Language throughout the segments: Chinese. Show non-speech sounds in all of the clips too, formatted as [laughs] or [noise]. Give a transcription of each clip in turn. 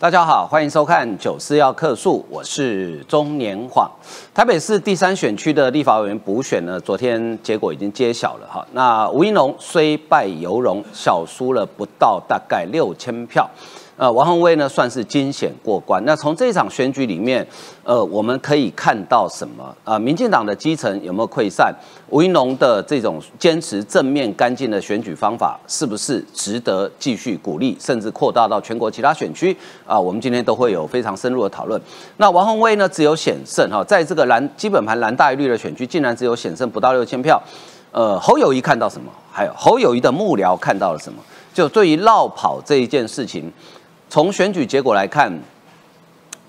大家好，欢迎收看《九四要客诉》，我是中年晃。台北市第三选区的立法委员补选呢，昨天结果已经揭晓了哈。那吴一龙虽败犹荣，小输了不到大概六千票。呃，王宏威呢算是惊险过关。那从这场选举里面，呃，我们可以看到什么？啊，民进党的基层有没有溃散？吴一农的这种坚持正面干净的选举方法，是不是值得继续鼓励，甚至扩大到全国其他选区？啊，我们今天都会有非常深入的讨论。那王宏威呢，只有险胜哈，在这个蓝基本盘蓝大于绿的选区，竟然只有险胜不到六千票。呃，侯友谊看到什么？还有侯友谊的幕僚看到了什么？就对于绕跑这一件事情。从选举结果来看，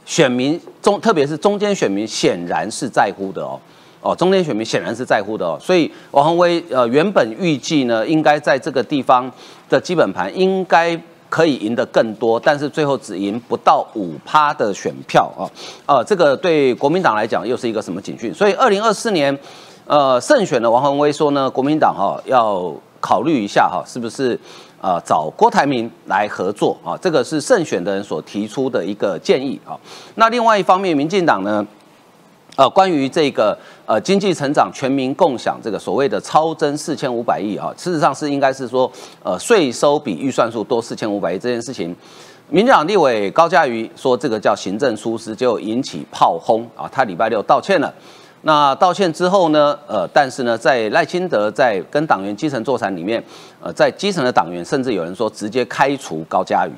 选民中，特别是中间选民，显然是在乎的哦。哦，中间选民显然是在乎的哦。所以王宏威呃原本预计呢，应该在这个地方的基本盘应该可以赢得更多，但是最后只赢不到五趴的选票啊。呃，这个对国民党来讲又是一个什么警讯？所以二零二四年呃胜选的王宏威说呢，国民党哈要考虑一下哈，是不是？呃，找郭台铭来合作啊，这个是胜选的人所提出的一个建议啊。那另外一方面，民进党呢，呃，关于这个呃经济成长全民共享这个所谓的超增四千五百亿啊，事实上是应该是说呃税收比预算数多四千五百亿这件事情，民进党立委高嘉瑜说这个叫行政疏失，就引起炮轰啊，他礼拜六道歉了。那道歉之后呢？呃，但是呢，在赖清德在跟党员基层座谈里面，呃，在基层的党员甚至有人说直接开除高嘉瑜。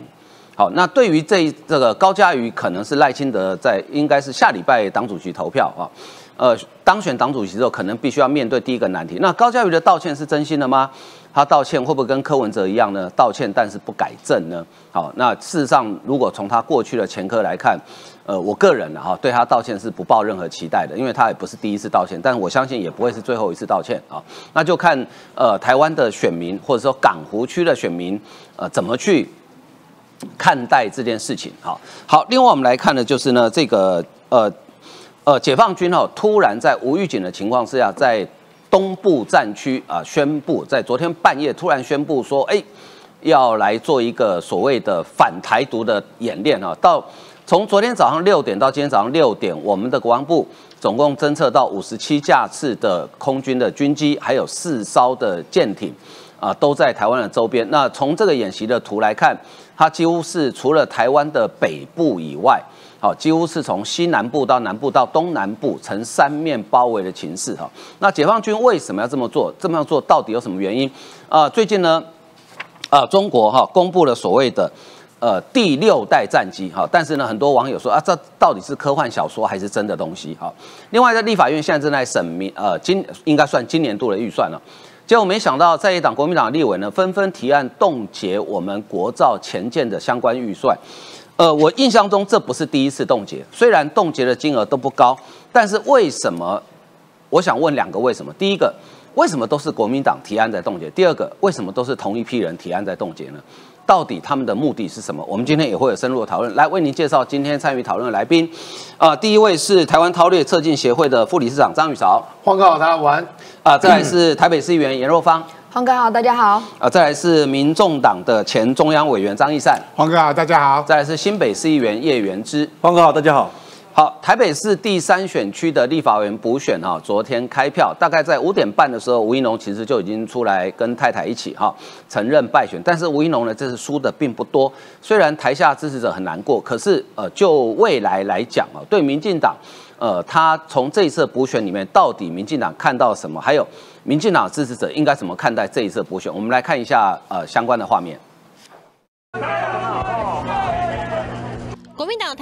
好，那对于这这个高嘉瑜，可能是赖清德在应该是下礼拜党主席投票啊，呃，当选党主席之后，可能必须要面对第一个难题。那高嘉瑜的道歉是真心的吗？他道歉会不会跟柯文哲一样呢？道歉但是不改正呢？好，那事实上，如果从他过去的前科来看，呃，我个人呢哈对他道歉是不抱任何期待的，因为他也不是第一次道歉，但我相信也不会是最后一次道歉啊。那就看呃台湾的选民或者说港湖区的选民呃怎么去看待这件事情。好，好，另外我们来看的就是呢这个呃呃解放军哦突然在无预警的情况之下在。东部战区啊，宣布在昨天半夜突然宣布说，哎，要来做一个所谓的反台独的演练啊。到从昨天早上六点到今天早上六点，我们的国防部总共侦测到五十七架次的空军的军机，还有四艘的舰艇啊，都在台湾的周边。那从这个演习的图来看，它几乎是除了台湾的北部以外。好，几乎是从西南部到南部到东南部呈三面包围的情势哈。那解放军为什么要这么做？这么样做到底有什么原因？啊，最近呢，啊，中国哈公布了所谓的呃第六代战机哈，但是呢，很多网友说啊，这到底是科幻小说还是真的东西哈？另外，在立法院现在正在审明呃今应该算今年度的预算了，结果没想到在野党国民党立委呢纷纷提案冻结我们国造前舰的相关预算。呃，我印象中这不是第一次冻结，虽然冻结的金额都不高，但是为什么？我想问两个为什么。第一个，为什么都是国民党提案在冻结？第二个，为什么都是同一批人提案在冻结呢？到底他们的目的是什么？我们今天也会有深入的讨论，来为您介绍今天参与讨论的来宾。啊，第一位是台湾韬略策进协会的副理事长张宇韶，黄哥好，大家晚。啊，再来是台北市议员严若芳。黄哥好，大家好。啊，再来是民众党的前中央委员张义善。黄哥好，大家好。再来是新北市议员叶元之。黄哥好，大家好。好，台北市第三选区的立法委员补选哈，昨天开票，大概在五点半的时候，吴一农其实就已经出来跟太太一起哈承认败选，但是吴一农呢，这次输的并不多。虽然台下支持者很难过，可是呃，就未来来讲啊，对民进党。呃，他从这一次补选里面，到底民进党看到什么？还有民进党支持者应该怎么看待这一次补选？我们来看一下呃相关的画面。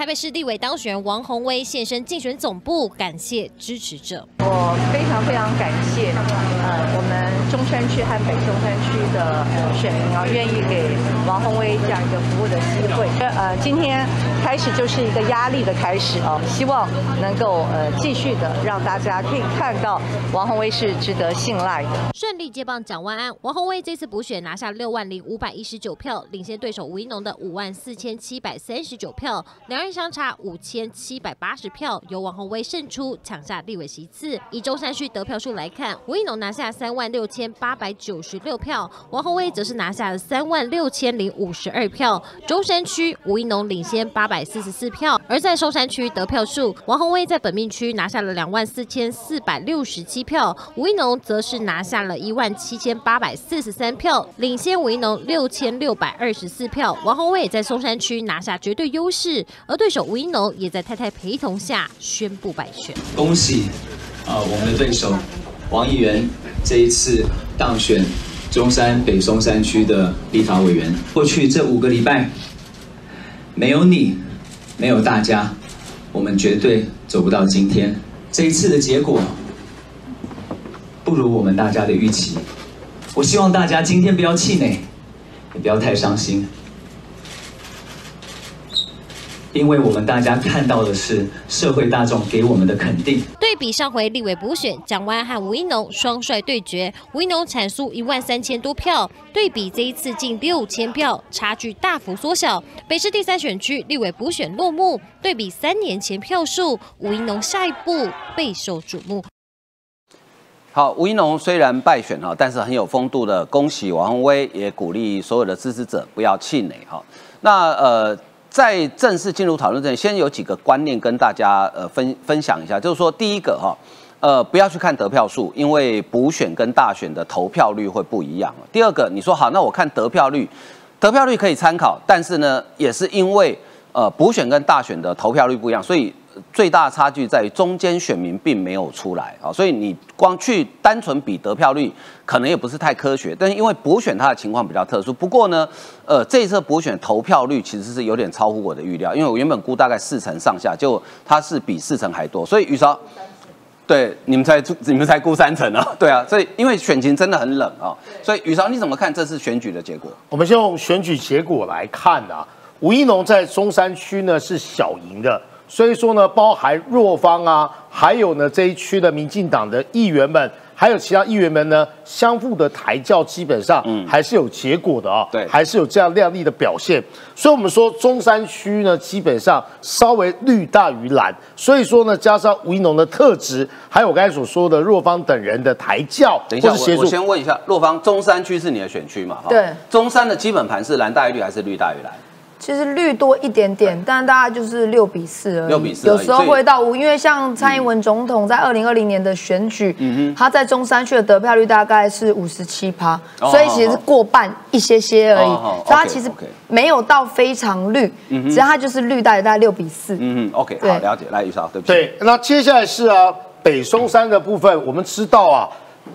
台北市立委当选人王宏威现身竞选总部，感谢支持者。我非常非常感谢呃我们中山区和北中山区的选民啊，愿意给王宏威这样一个服务的机会。呃，今天。开始就是一个压力的开始啊！希望能够呃继续的让大家可以看到王宏威是值得信赖的。顺利接棒蒋万安，王宏威这次补选拿下六万零五百一十九票，领先对手吴一农的五万四千七百三十九票，两人相差五千七百八十票，由王宏威胜出，抢下立委席次，以中山区得票数来看，吴一农拿下三万六千八百九十六票，王宏威则是拿下了三万六千零五十二票。中山区吴一农领先八百四十四票，而在松山区得票数，王宏威在本命区拿下了两万四千四百六十七票，吴一农则是拿下了一万七千八百四十三票，领先吴一农六千六百二十四票。王宏威也在松山区拿下绝对优势，而对手吴一农也在太太陪同下宣布败选。恭喜啊，我们的对手王议员这一次当选中山北松山区的立法委员。过去这五个礼拜，没有你，没有大家，我们绝对走不到今天。这一次的结果不如我们大家的预期。我希望大家今天不要气馁，也不要太伤心。因为我们大家看到的是社会大众给我们的肯定。对比上回立委补选，蒋万和吴一农双帅对决，吴一农产出一万三千多票，对比这一次近六千票，差距大幅缩小。北市第三选区立委补选落幕，对比三年前票数，吴一农下一步备受瞩目。好，吴一农虽然败选哈，但是很有风度的恭喜王宏威，也鼓励所有的支持者不要气馁哈。那呃。在正式进入讨论之前，先有几个观念跟大家呃分分享一下，就是说第一个哈，呃不要去看得票数，因为补选跟大选的投票率会不一样。第二个，你说好，那我看得票率，得票率可以参考，但是呢，也是因为呃补选跟大选的投票率不一样，所以。最大差距在于中间选民并没有出来啊，所以你光去单纯比得票率，可能也不是太科学。但是因为补选它的情况比较特殊，不过呢，呃，这一次补选投票率其实是有点超乎我的预料，因为我原本估大概四成上下，就它是比四成还多。所以宇超，对，你们才你们才估三成啊？[laughs] 对啊，所以因为选情真的很冷啊，所以宇超你怎么看这次选举的结果？我们先用选举结果来看啊，吴一农在中山区呢是小赢的。所以说呢，包含若方啊，还有呢这一区的民进党的议员们，还有其他议员们呢，相互的抬轿，基本上还是有结果的啊，对，还是有这样亮丽的表现。所以，我们说中山区呢，基本上稍微绿大于蓝。所以说呢，加上吴一农的特质，还有我刚才所说的若方等人的抬轿，等一下，我我先问一下，若方中山区是你的选区嘛？对，中山的基本盘是蓝大于绿还是绿大于蓝？其实绿多一点点，但大概就是六比四而已。六比四，有时候会到五，因为像蔡英文总统在二零二零年的选举，嗯他在中山区的得票率大概是五十七趴，所以其实过半一些些而已。所以他其实没有到非常绿，只要他就是绿大概大概六比四。嗯嗯，OK，好，了解。来，余少，对不起。对，那接下来是啊，北松山的部分，我们知道啊，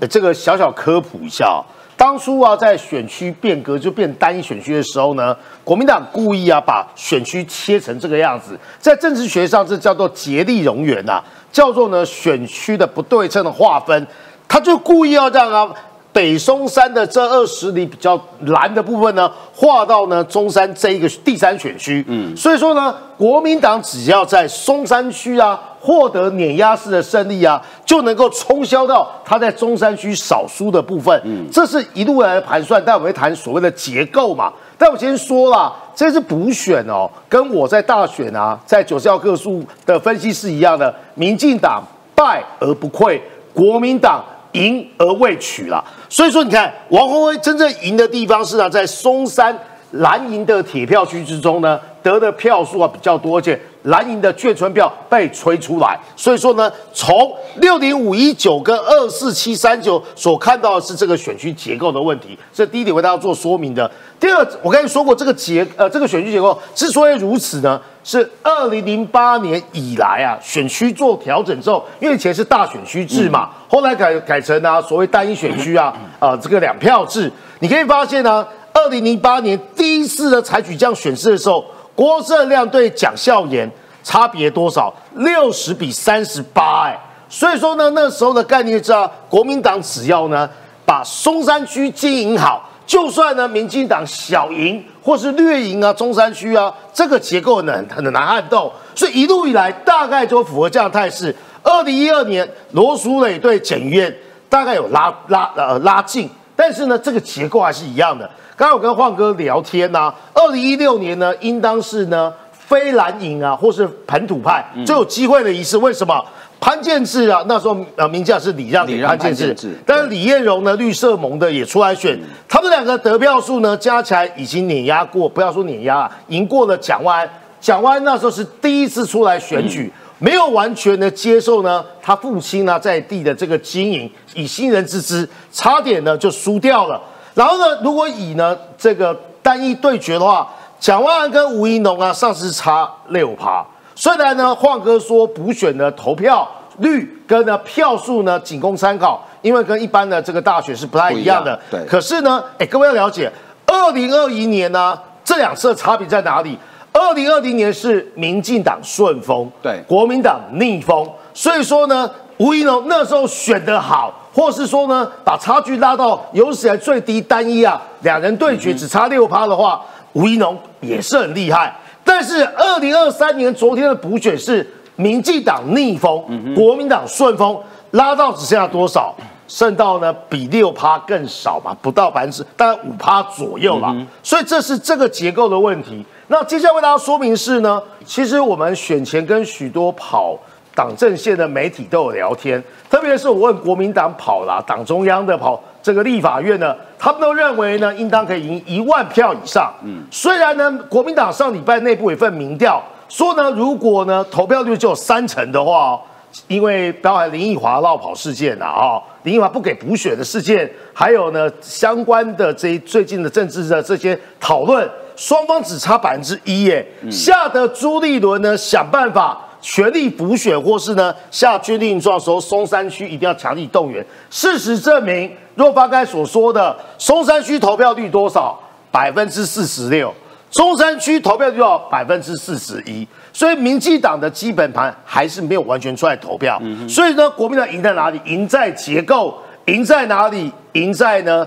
这个小小科普一下。当初啊，在选区变革就变单一选区的时候呢，国民党故意啊把选区切成这个样子，在政治学上这叫做竭力容源呐，叫做呢选区的不对称的划分，他就故意要这样啊。北松山的这二十里比较蓝的部分呢，划到呢中山这一个第三选区。嗯，所以说呢，国民党只要在松山区啊获得碾压式的胜利啊，就能够冲销到他在中山区少输的部分。嗯，这是一路来的盘算。但我们会谈所谓的结构嘛。但我先说了，这是补选哦，跟我在大选啊，在九十号个数的分析是一样的。民进党败而不溃，国民党。赢而未取了，所以说你看王宏威真正赢的地方是啊，在松山蓝营的铁票区之中呢，得的票数啊比较多，而且蓝营的眷村票被吹出来，所以说呢，从六零五一九跟二四七三九所看到的是这个选区结构的问题，这第一点为大家做说明的。第二，我跟你说过这个结呃这个选区结构之所以如此呢，是二零零八年以来啊选区做调整之后，因为以前是大选区制嘛，后来改改成啊所谓单一选区啊 [laughs] 啊这个两票制，你可以发现呢，二零零八年第一次的采取这样选制的时候，郭正亮对蒋孝严差别多少？六十比三十八哎，所以说呢那时候的概念是啊，国民党只要呢把松山区经营好。就算呢，民进党小赢或是略赢啊，中山区啊，这个结构呢很难撼动，所以一路以来大概就符合这样的态势。二零一二年罗淑蕾对检院大概有拉拉呃拉近，但是呢，这个结构还是一样的。刚刚我跟晃哥聊天呐，二零一六年呢，应当是呢非蓝营啊或是本土派就有机会的一次，为什么？潘建志啊，那时候呃名将是李让给潘建志，但是李彦荣呢，绿色盟的也出来选，他们两个得票数呢加起来已经碾压过，不要说碾压啊，赢过了蒋万。蒋万那时候是第一次出来选举，没有完全的接受呢他父亲呢在地的这个经营，以新人之姿，差点呢就输掉了。然后呢，如果以呢这个单一对决的话，蒋万安跟吴怡农啊，上次差六趴。虽然呢，晃哥说补选的投票率跟呢票数呢仅供参考，因为跟一般的这个大选是不太一样的。对。可是呢，哎，各位要了解，二零二一年呢，这两次的差别在哪里？二零二零年是民进党顺风，对，国民党逆风。所以说呢，吴怡农那时候选得好，或是说呢，把差距拉到有史以来最低单一啊，两人对决只差六趴的话，吴怡农也是很厉害。但是二零二三年昨天的补选是民进党逆风，国民党顺风，拉到只剩下多少？剩到呢比六趴更少嘛，不到百分之，大概五趴左右啦。所以这是这个结构的问题。那接下来为大家说明是呢，其实我们选前跟许多跑党政线的媒体都有聊天，特别是我问国民党跑啦，党中央的跑。这个立法院呢，他们都认为呢，应当可以赢一万票以上。嗯，虽然呢，国民党上礼拜内部有一份民调说呢，如果呢投票率只有三成的话，因为包含林奕华绕跑事件啊，啊，林奕华不给补选的事件，还有呢相关的这最近的政治的这些讨论，双方只差百分之一耶，吓得朱立伦呢想办法。全力补选，或是呢下军令状时候，松山区一定要强力动员。事实证明，若发该所说的松山区投票率多少？百分之四十六。中山区投票率要百分之四十一。所以民进党的基本盘还是没有完全出来投票。所以呢，国民党赢在哪里？赢在结构。赢在哪里？赢在呢？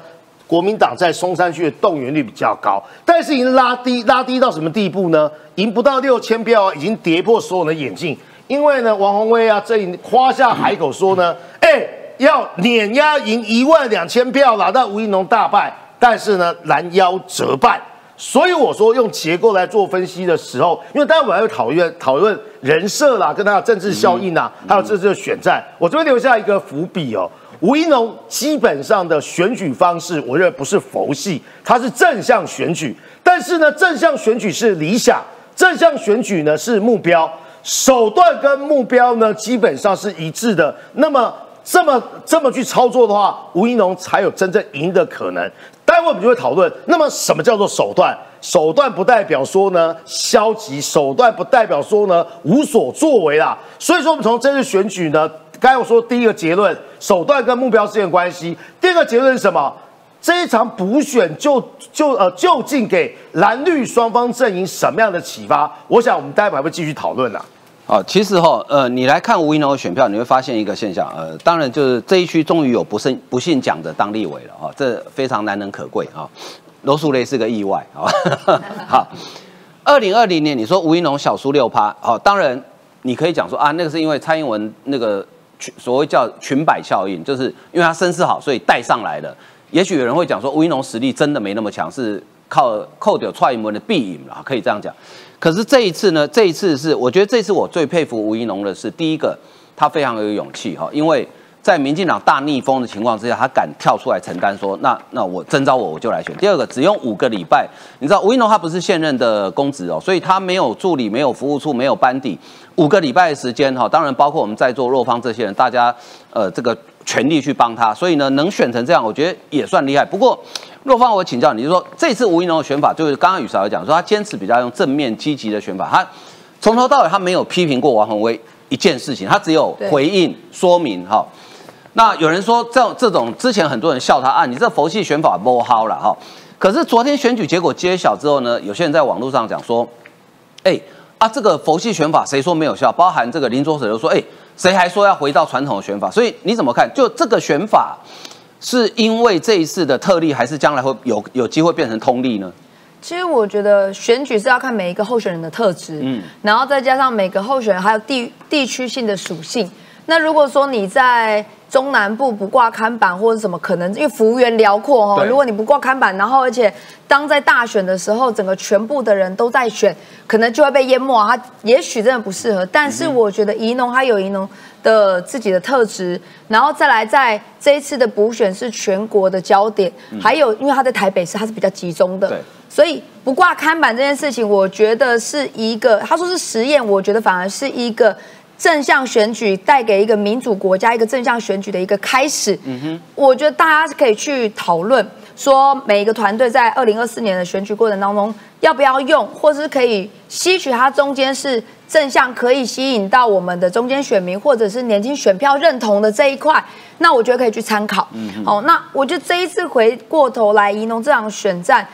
国民党在松山区的动员率比较高，但是已经拉低，拉低到什么地步呢？赢不到六千票啊，已经跌破所有人的眼镜。因为呢，王宏威啊，这夸下海口说呢，[laughs] 哎，要碾压赢一万两千票，拿到吴怡农大败，但是呢，拦腰折半。所以我说用结构来做分析的时候，因为待会还会讨论讨论人设啦，跟他的政治效应啊，还有这次的选战，我这边留下一个伏笔哦。吴一农基本上的选举方式，我认为不是佛系，他是正向选举。但是呢，正向选举是理想，正向选举呢是目标，手段跟目标呢基本上是一致的。那么这么这么去操作的话，吴一农才有真正赢的可能。待会我们就会讨论，那么什么叫做手段？手段不代表说呢消极，手段不代表说呢无所作为啦。所以说，我们从这次选举呢。刚才我说第一个结论，手段跟目标之间的关系。第二个结论是什么？这一场补选就就呃究竟给蓝绿双方阵营什么样的启发？我想我们待会还会继续讨论呢。啊，其实哈，呃，你来看吴怡农的选票，你会发现一个现象，呃，当然就是这一区终于有不幸不幸讲的当立委了哈，这非常难能可贵啊。罗素雷是个意外啊。[laughs] 好，二零二零年你说吴怡农小输六趴，好，当然你可以讲说啊，那个是因为蔡英文那个。所谓叫裙摆效应，就是因为他声势好，所以带上来的。也许有人会讲说，吴一农实力真的没那么强，是靠扣掉蔡英文的必赢了，可以这样讲。可是这一次呢，这一次是我觉得这次我最佩服吴一农的是，第一个他非常有勇气哈，因为在民进党大逆风的情况之下，他敢跳出来承担说，那那我征召我我就来选。第二个只用五个礼拜，你知道吴一农他不是现任的公职哦，所以他没有助理，没有服务处，没有班底。五个礼拜的时间哈，当然包括我们在座若方这些人，大家呃这个全力去帮他，所以呢能选成这样，我觉得也算厉害。不过若方，我请教你，就说这次吴怡农的选法，就是刚刚雨韶讲说他坚持比较用正面积极的选法，他从头到尾他没有批评过王宏威一件事情，他只有回应说明哈。那有人说这这种之前很多人笑他啊，你这佛系选法不好了哈。可是昨天选举结果揭晓之后呢，有些人在网络上讲说，哎。啊，这个佛系选法谁说没有效？包含这个林卓水都说，哎，谁还说要回到传统的选法？所以你怎么看？就这个选法，是因为这一次的特例，还是将来会有有机会变成通例呢？其实我觉得选举是要看每一个候选人的特质，嗯，然后再加上每个候选人还有地地区性的属性。那如果说你在中南部不挂看板或者什么，可能因为幅员辽阔哦，如果你不挂看板，然后而且当在大选的时候，整个全部的人都在选，可能就会被淹没。他也许真的不适合，但是我觉得宜农他有宜农的自己的特质，然后再来在这一次的补选是全国的焦点，还有因为他在台北市他是比较集中的，所以不挂看板这件事情，我觉得是一个他说是实验，我觉得反而是一个。正向选举带给一个民主国家一个正向选举的一个开始。嗯哼，我觉得大家可以去讨论，说每一个团队在二零二四年的选举过程当中要不要用，或是可以吸取它中间是正向，可以吸引到我们的中间选民或者是年轻选票认同的这一块，那我觉得可以去参考。嗯好，那我觉得这一次回过头来，宜农这场选战，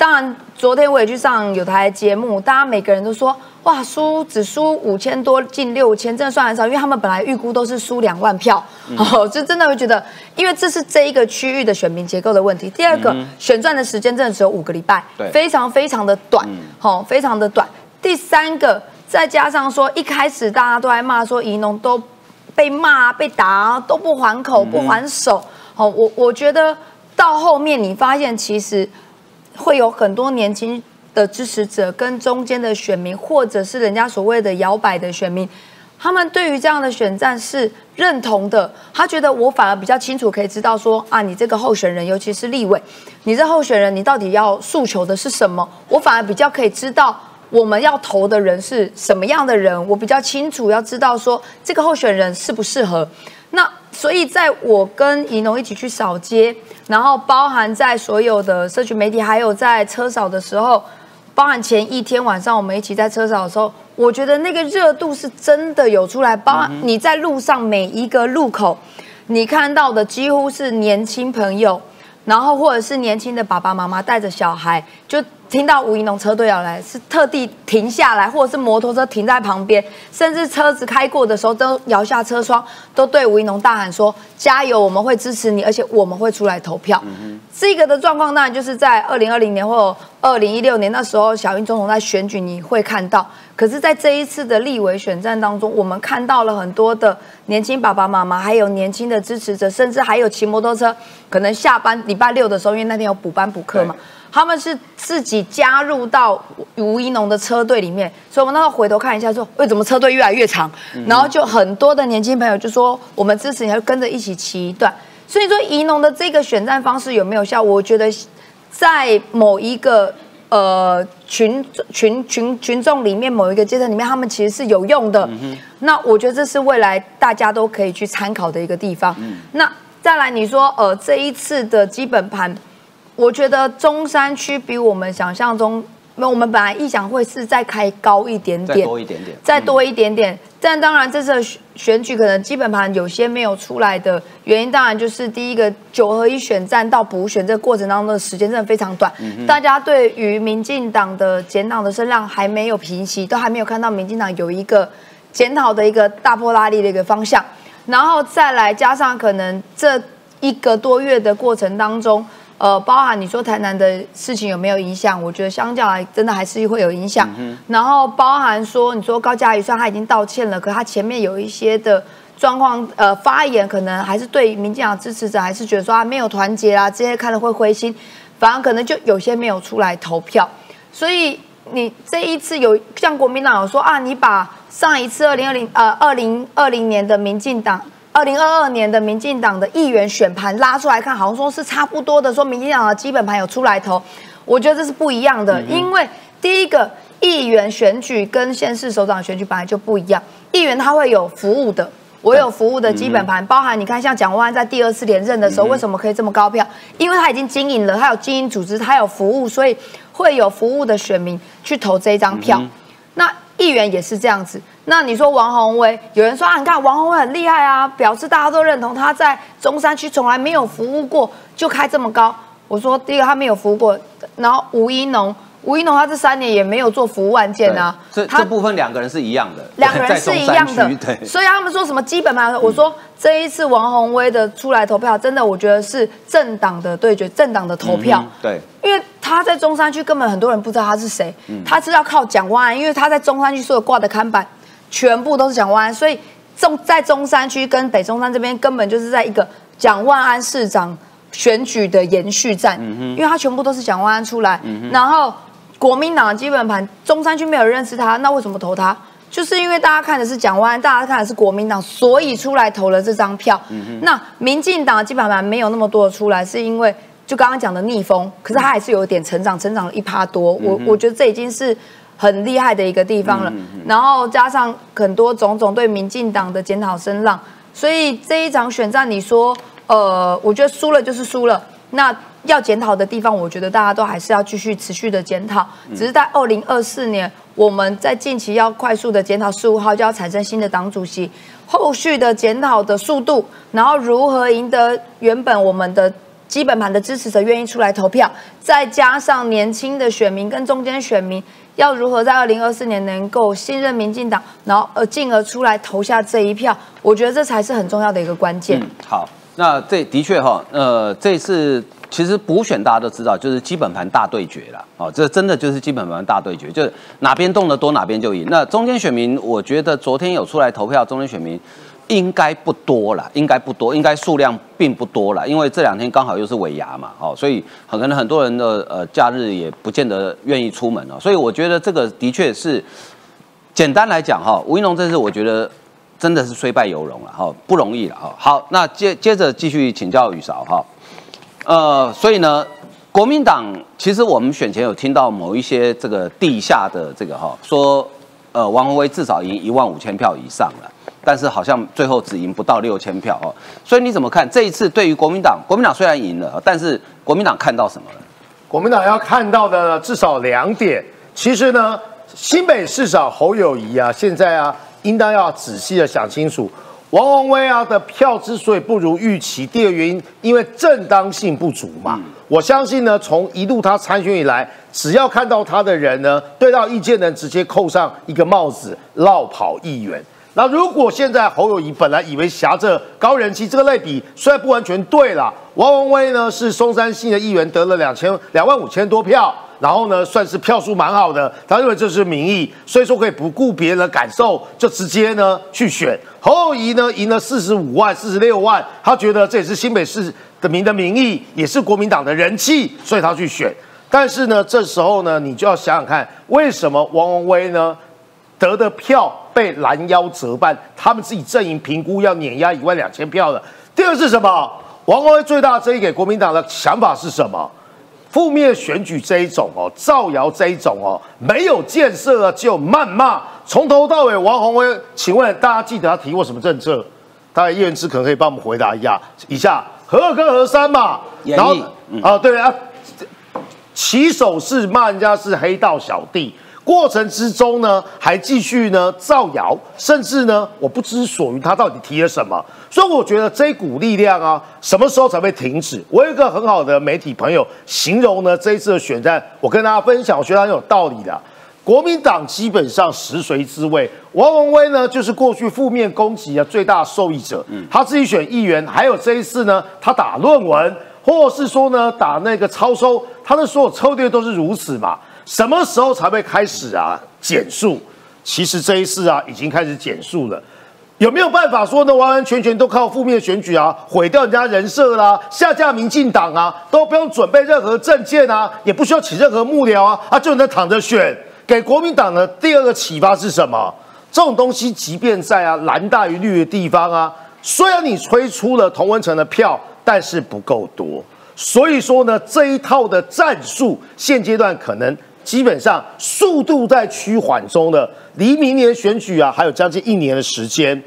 当然昨天我也去上有台节目，大家每个人都说。哇，输只输五千多，近六千，真的算很少，因为他们本来预估都是输两万票，哦，就真的会觉得，因为这是这一个区域的选民结构的问题。第二个，选战的时间真的只有五个礼拜，非常非常的短，好，非常的短。第三个，再加上说一开始大家都在骂说，宜农都被骂、被打，都不还口、不还手，好，我我觉得到后面你发现其实会有很多年轻。的支持者跟中间的选民，或者是人家所谓的摇摆的选民，他们对于这样的选战是认同的。他觉得我反而比较清楚，可以知道说啊，你这个候选人，尤其是立委，你这候选人，你到底要诉求的是什么？我反而比较可以知道我们要投的人是什么样的人，我比较清楚，要知道说这个候选人适不适合。那所以，在我跟怡农一起去扫街，然后包含在所有的社群媒体，还有在车扫的时候。包含前一天晚上我们一起在车扫的时候，我觉得那个热度是真的有出来。包含你在路上每一个路口，你看到的几乎是年轻朋友，然后或者是年轻的爸爸妈妈带着小孩，就。听到吴一农车队要来，是特地停下来，或者是摩托车停在旁边，甚至车子开过的时候都摇下车窗，都对吴一农大喊说：“加油，我们会支持你，而且我们会出来投票。”这个的状况当然就是在二零二零年或二零一六年那时候，小英总统在选举你会看到。可是，在这一次的立委选战当中，我们看到了很多的年轻爸爸妈妈，还有年轻的支持者，甚至还有骑摩托车，可能下班礼拜六的时候，因为那天有补班补课嘛。他们是自己加入到吴一农的车队里面，所以我们那时候回头看一下，说为什么车队越来越长，然后就很多的年轻朋友就说我们支持你，就跟着一起骑一段。所以说，宜农的这个选战方式有没有效？我觉得在某一个呃群群群群众里面，某一个阶层里面，他们其实是有用的。那我觉得这是未来大家都可以去参考的一个地方。那再来，你说呃这一次的基本盘。我觉得中山区比我们想象中，那我们本来意想会是再开高一点点，再多一点点，再多一点点。但当然，这次选举可能基本盘有些没有出来的原因，当然就是第一个九合一选战到补选这个过程当中的时间真的非常短，大家对于民进党的减党的声浪还没有平息，都还没有看到民进党有一个检讨的一个大波拉力的一个方向。然后再来加上可能这一个多月的过程当中。呃，包含你说台南的事情有没有影响？我觉得相较来，真的还是会有影响。然后包含说，你说高嘉瑜虽然他已经道歉了，可他前面有一些的状况，呃，发言可能还是对民进党支持者还是觉得说啊没有团结啊，这些看了会灰心，反而可能就有些没有出来投票。所以你这一次有像国民党有说啊，你把上一次二零二零呃二零二零年的民进党。二零二二年的民进党的议员选盘拉出来看，好像说是差不多的，说民进党的基本盘有出来投，我觉得这是不一样的，因为第一个议员选举跟县市首长选举本来就不一样，议员他会有服务的，我有服务的基本盘，包含你看像蒋万安在第二次连任的时候，为什么可以这么高票？因为他已经经营了，他有经营组织，他有服务，所以会有服务的选民去投这一张票。议员也是这样子。那你说王宏威，有人说啊，你看王宏威很厉害啊，表示大家都认同他在中山区从来没有服务过，就开这么高。我说第一个他没有服务过，然后吴一农，吴一农他这三年也没有做服务案件啊。这这部分两个人是一样的，[laughs] 两个人是一样的。对，所以他们说什么基本盘？我说这一次王宏威的出来投票，真的我觉得是政党的对决，政党的投票。对，因为他在中山区根本很多人不知道他是谁，他是要靠蒋万安，因为他在中山区所有挂的看板。全部都是蒋万安，所以中在中山区跟北中山这边根本就是在一个蒋万安市长选举的延续战，因为他全部都是蒋万安出来，然后国民党的基本盘中山区没有认识他，那为什么投他？就是因为大家看的是蒋万安，大家看的是国民党，所以出来投了这张票。那民进党基本盘没有那么多的出来，是因为就刚刚讲的逆风，可是他还是有一点成长，成长了一趴多。我我觉得这已经是。很厉害的一个地方了，然后加上很多种种对民进党的检讨声浪，所以这一场选战，你说，呃，我觉得输了就是输了。那要检讨的地方，我觉得大家都还是要继续持续的检讨。只是在二零二四年，我们在近期要快速的检讨，十五号就要产生新的党主席，后续的检讨的速度，然后如何赢得原本我们的基本盘的支持者愿意出来投票，再加上年轻的选民跟中间选民。要如何在二零二四年能够信任民进党，然后呃进而出来投下这一票？我觉得这才是很重要的一个关键。好，那这的确哈，呃，这次其实补选大家都知道，就是基本盘大对决了。哦，这真的就是基本盘大对决，就是哪边动得多，哪边就赢。那中间选民，我觉得昨天有出来投票，中间选民。应该不多了，应该不多，应该数量并不多了，因为这两天刚好又是尾牙嘛，哦，所以很可能很多人的呃假日也不见得愿意出门哦，所以我觉得这个的确是简单来讲哈，吴一农这次我觉得真的是虽败犹荣了哈，不容易了哈。好，那接接着继续请教雨韶哈，呃，所以呢，国民党其实我们选前有听到某一些这个地下的这个哈说，呃，王宏威至少赢一万五千票以上了。但是好像最后只赢不到六千票哦，所以你怎么看这一次对于国民党？国民党虽然赢了，但是国民党看到什么了？国民党要看到的至少两点。其实呢，新北市长侯友谊啊，现在啊，应当要仔细的想清楚，王宏威啊的票之所以不如预期，第二个原因，因为正当性不足嘛。我相信呢，从一路他参选以来，只要看到他的人呢，对到意见能直接扣上一个帽子，绕跑议员。那如果现在侯友谊本来以为挟着高人气这个类比，虽然不完全对了，王宏威呢是松山新的议员，得了两千两万五千多票，然后呢算是票数蛮好的，他认为这是民意，所以说可以不顾别人的感受，就直接呢去选侯友谊呢赢了四十五万、四十六万，他觉得这也是新北市的民的民意，也是国民党的人气，所以他去选。但是呢，这时候呢，你就要想想看，为什么王文威呢？得的票被拦腰折半，他们自己阵营评估要碾压一万两千票的。第二是什么？王文辉最大争议给国民党的想法是什么？负面选举这一种哦，造谣这一种哦，没有建设啊就谩骂，从头到尾。王宏威，请问大家记得他提过什么政策？大家叶元之可能可以帮我们回答一下。以下何二跟何三嘛，然后啊对啊，起手是骂人家是黑道小弟。过程之中呢，还继续呢造谣，甚至呢，我不知所云，他到底提了什么？所以我觉得这股力量啊，什么时候才会停止？我有一个很好的媒体朋友形容呢，这一次的选战，我跟大家分享，我觉得很有道理的。国民党基本上食髓知味，王文威呢，就是过去负面攻击的最大受益者，嗯他自己选议员，还有这一次呢，他打论文，或是说呢，打那个超收，他的所有策略都是如此嘛。什么时候才会开始啊减速？其实这一次啊已经开始减速了。有没有办法说呢？完完全全都靠负面选举啊，毁掉人家人设啦，下架民进党啊，都不用准备任何证件啊，也不需要请任何幕僚啊，啊就能躺着选。给国民党的第二个启发是什么？这种东西，即便在啊蓝大于绿的地方啊，虽然你吹出了同文成的票，但是不够多。所以说呢，这一套的战术现阶段可能。基本上速度在趋缓中的，离明年选举啊还有将近一年的时间，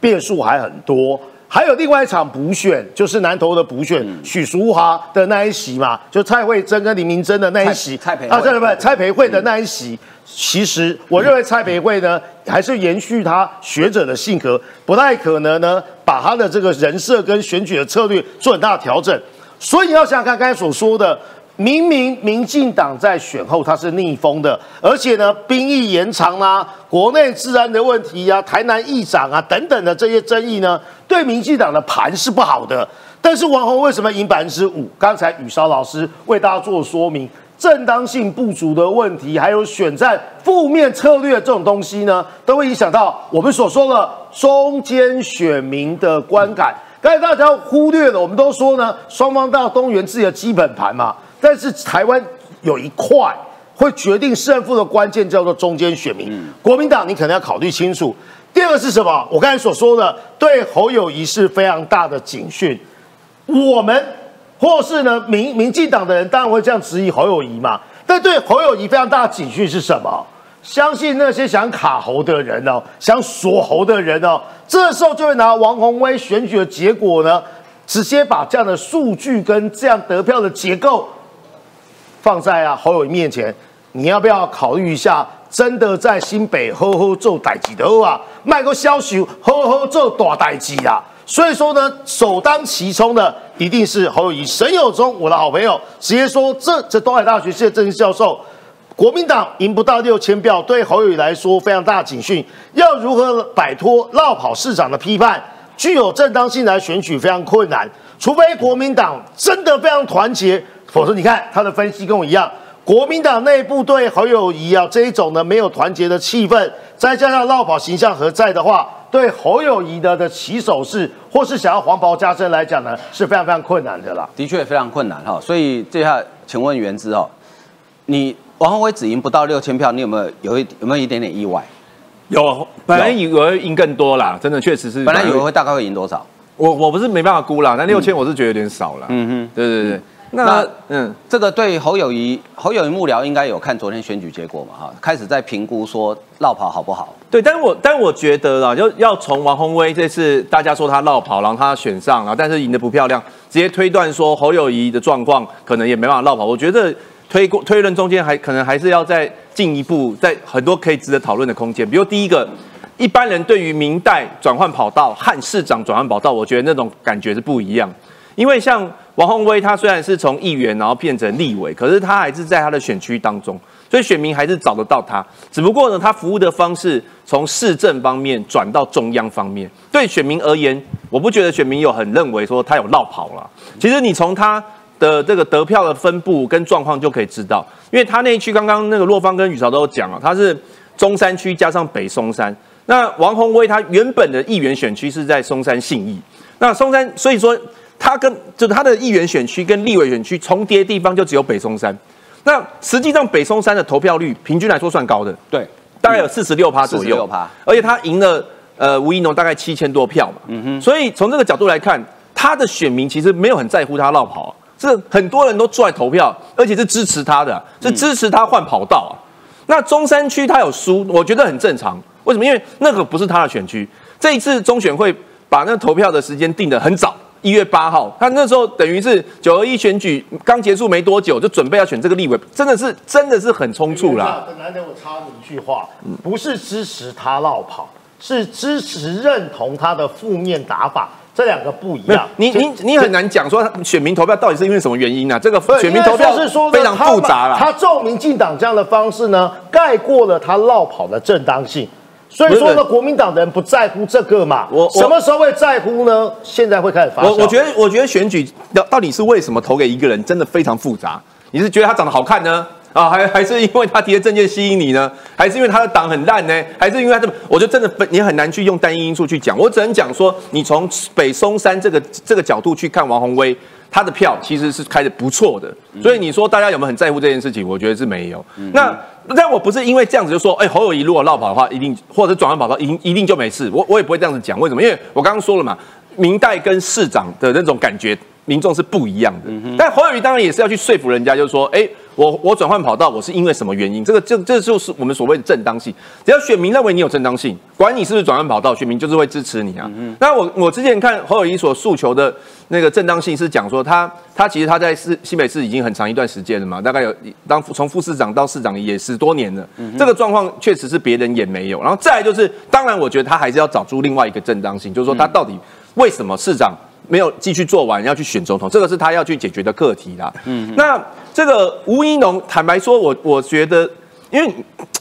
变数还很多。还有另外一场补选，就是南投的补选，许淑华的那一席嘛，就蔡慧珍跟林明珍的那一席，蔡培啊，对不对？蔡培慧的那一席，其实我认为蔡培慧呢，还是延续他学者的性格，不太可能呢，把他的这个人设跟选举的策略做很大的调整。所以你要想想看，刚才所说的。明明民进党在选后它是逆风的，而且呢兵役延长啦，国内治安的问题啊，台南议长啊等等的这些争议呢，对民进党的盘是不好的。但是王宏为什么赢百分之五？刚才宇韶老师为大家做说明，正当性不足的问题，还有选战负面策略这种东西呢，都会影响到我们所说的中间选民的观感。刚才大家忽略了，我们都说呢，双方都要动员自己的基本盘嘛，但是台湾有一块会决定胜负的关键叫做中间选民。国民党你可能要考虑清楚。第二个是什么？我刚才所说的对侯友谊是非常大的警讯。我们。或是呢，民民进党的人当然会这样质疑侯友谊嘛。但对侯友谊非常大的警讯是什么？相信那些想卡喉的人哦，想锁喉的人哦，这时候就会拿王宏威选举的结果呢，直接把这样的数据跟这样得票的结构放在啊侯友谊面前。你要不要考虑一下？真的在新北好好做代志的啊，卖个消息好好做大代志啊！所以说呢，首当其冲的一定是侯友谊、沈友忠，我的好朋友，直接说这这东海大学系的政治教授，国民党赢不到六千票，对侯友谊来说非常大的警讯，要如何摆脱绕跑市长的批判，具有正当性来选举非常困难，除非国民党真的非常团结，否则你看他的分析跟我一样，国民党内部对侯友谊啊这一种呢没有团结的气氛，再加上绕跑形象何在的话。对侯友谊的的起手式，或是想要黄袍加身来讲呢，是非常非常困难的啦。的确非常困难哈，所以这下请问原之哦，你王宏威只赢不到六千票，你有没有有一有没有一点点意外？有，本来以为赢更多啦，真的确实是。本来以为会大概会赢多少？我我不是没办法估啦，但六千我是觉得有点少了。嗯哼，对对对。那嗯，这个对侯友谊，侯友谊幕僚应该有看昨天选举结果嘛？哈，开始在评估说绕跑好不好？对，但是我但我觉得啦，就要从王宏威这次大家说他绕跑，然后他选上了，但是赢得不漂亮，直接推断说侯友谊的状况可能也没办法绕跑。我觉得推过推论中间还可能还是要再进一步，在很多可以值得讨论的空间。比如第一个，一般人对于明代转换跑道和市长转换跑道，我觉得那种感觉是不一样，因为像。王宏威他虽然是从议员然后变成立委，可是他还是在他的选区当中，所以选民还是找得到他。只不过呢，他服务的方式从市政方面转到中央方面。对选民而言，我不觉得选民有很认为说他有绕跑了。其实你从他的这个得票的分布跟状况就可以知道，因为他那一区刚刚那个洛方跟宇潮都有讲了，他是中山区加上北松山。那王宏威他原本的议员选区是在松山信义，那松山所以说。他跟就是他的议员选区跟立委选区重叠地方就只有北松山，那实际上北松山的投票率平均来说算高的，对，大概有四十六趴左右，六趴，而且他赢了呃吴怡农大概七千多票嘛，嗯哼，所以从这个角度来看，他的选民其实没有很在乎他绕跑，是很多人都出来投票，而且是支持他的，是支持他换跑道啊。那中山区他有输，我觉得很正常，为什么？因为那个不是他的选区，这一次中选会把那投票的时间定得很早。一月八号，他那时候等于是九二一选举刚结束没多久，就准备要选这个立委，真的是真的是很冲促啦。难得我插你一句话，不是支持他绕跑，是支持认同他的负面打法，这两个不一样。你你你很难讲说选民投票到底是因为什么原因呢？这个选民投票是说非常复杂了。他照民进党这样的方式呢，盖过了他绕跑的正当性。所以说呢，国民党的人不在乎这个嘛？我什么时候会在乎呢？现在会开始发。我我觉得，我觉得选举要到底是为什么投给一个人，真的非常复杂。你是觉得他长得好看呢？啊，还还是因为他提的证件吸引你呢？还是因为他的党很烂呢？还是因为他这？我觉得真的你很难去用单一因素去讲。我只能讲说，你从北松山这个这个角度去看王宏威。他的票其实是开的不错的，所以你说大家有没有很在乎这件事情？我觉得是没有。那但我不是因为这样子就说，哎，侯友谊如果绕跑的话，一定或者转换跑道，一一定就没事。我我也不会这样子讲。为什么？因为我刚刚说了嘛，明代跟市长的那种感觉，民众是不一样的。但侯友谊当然也是要去说服人家，就是说，哎。我我转换跑道，我是因为什么原因？这个这这就是我们所谓的正当性。只要选民认为你有正当性，管你是不是转换跑道，选民就是会支持你啊。那我我之前看侯友谊所诉求的那个正当性，是讲说他他其实他在市新北市已经很长一段时间了嘛，大概有当从副市长到市长也十多年了。这个状况确实是别人也没有。然后再来就是，当然我觉得他还是要找出另外一个正当性，就是说他到底为什么市长？没有继续做完，要去选总统，这个是他要去解决的课题啦。嗯，那这个吴一农，坦白说，我我觉得，因为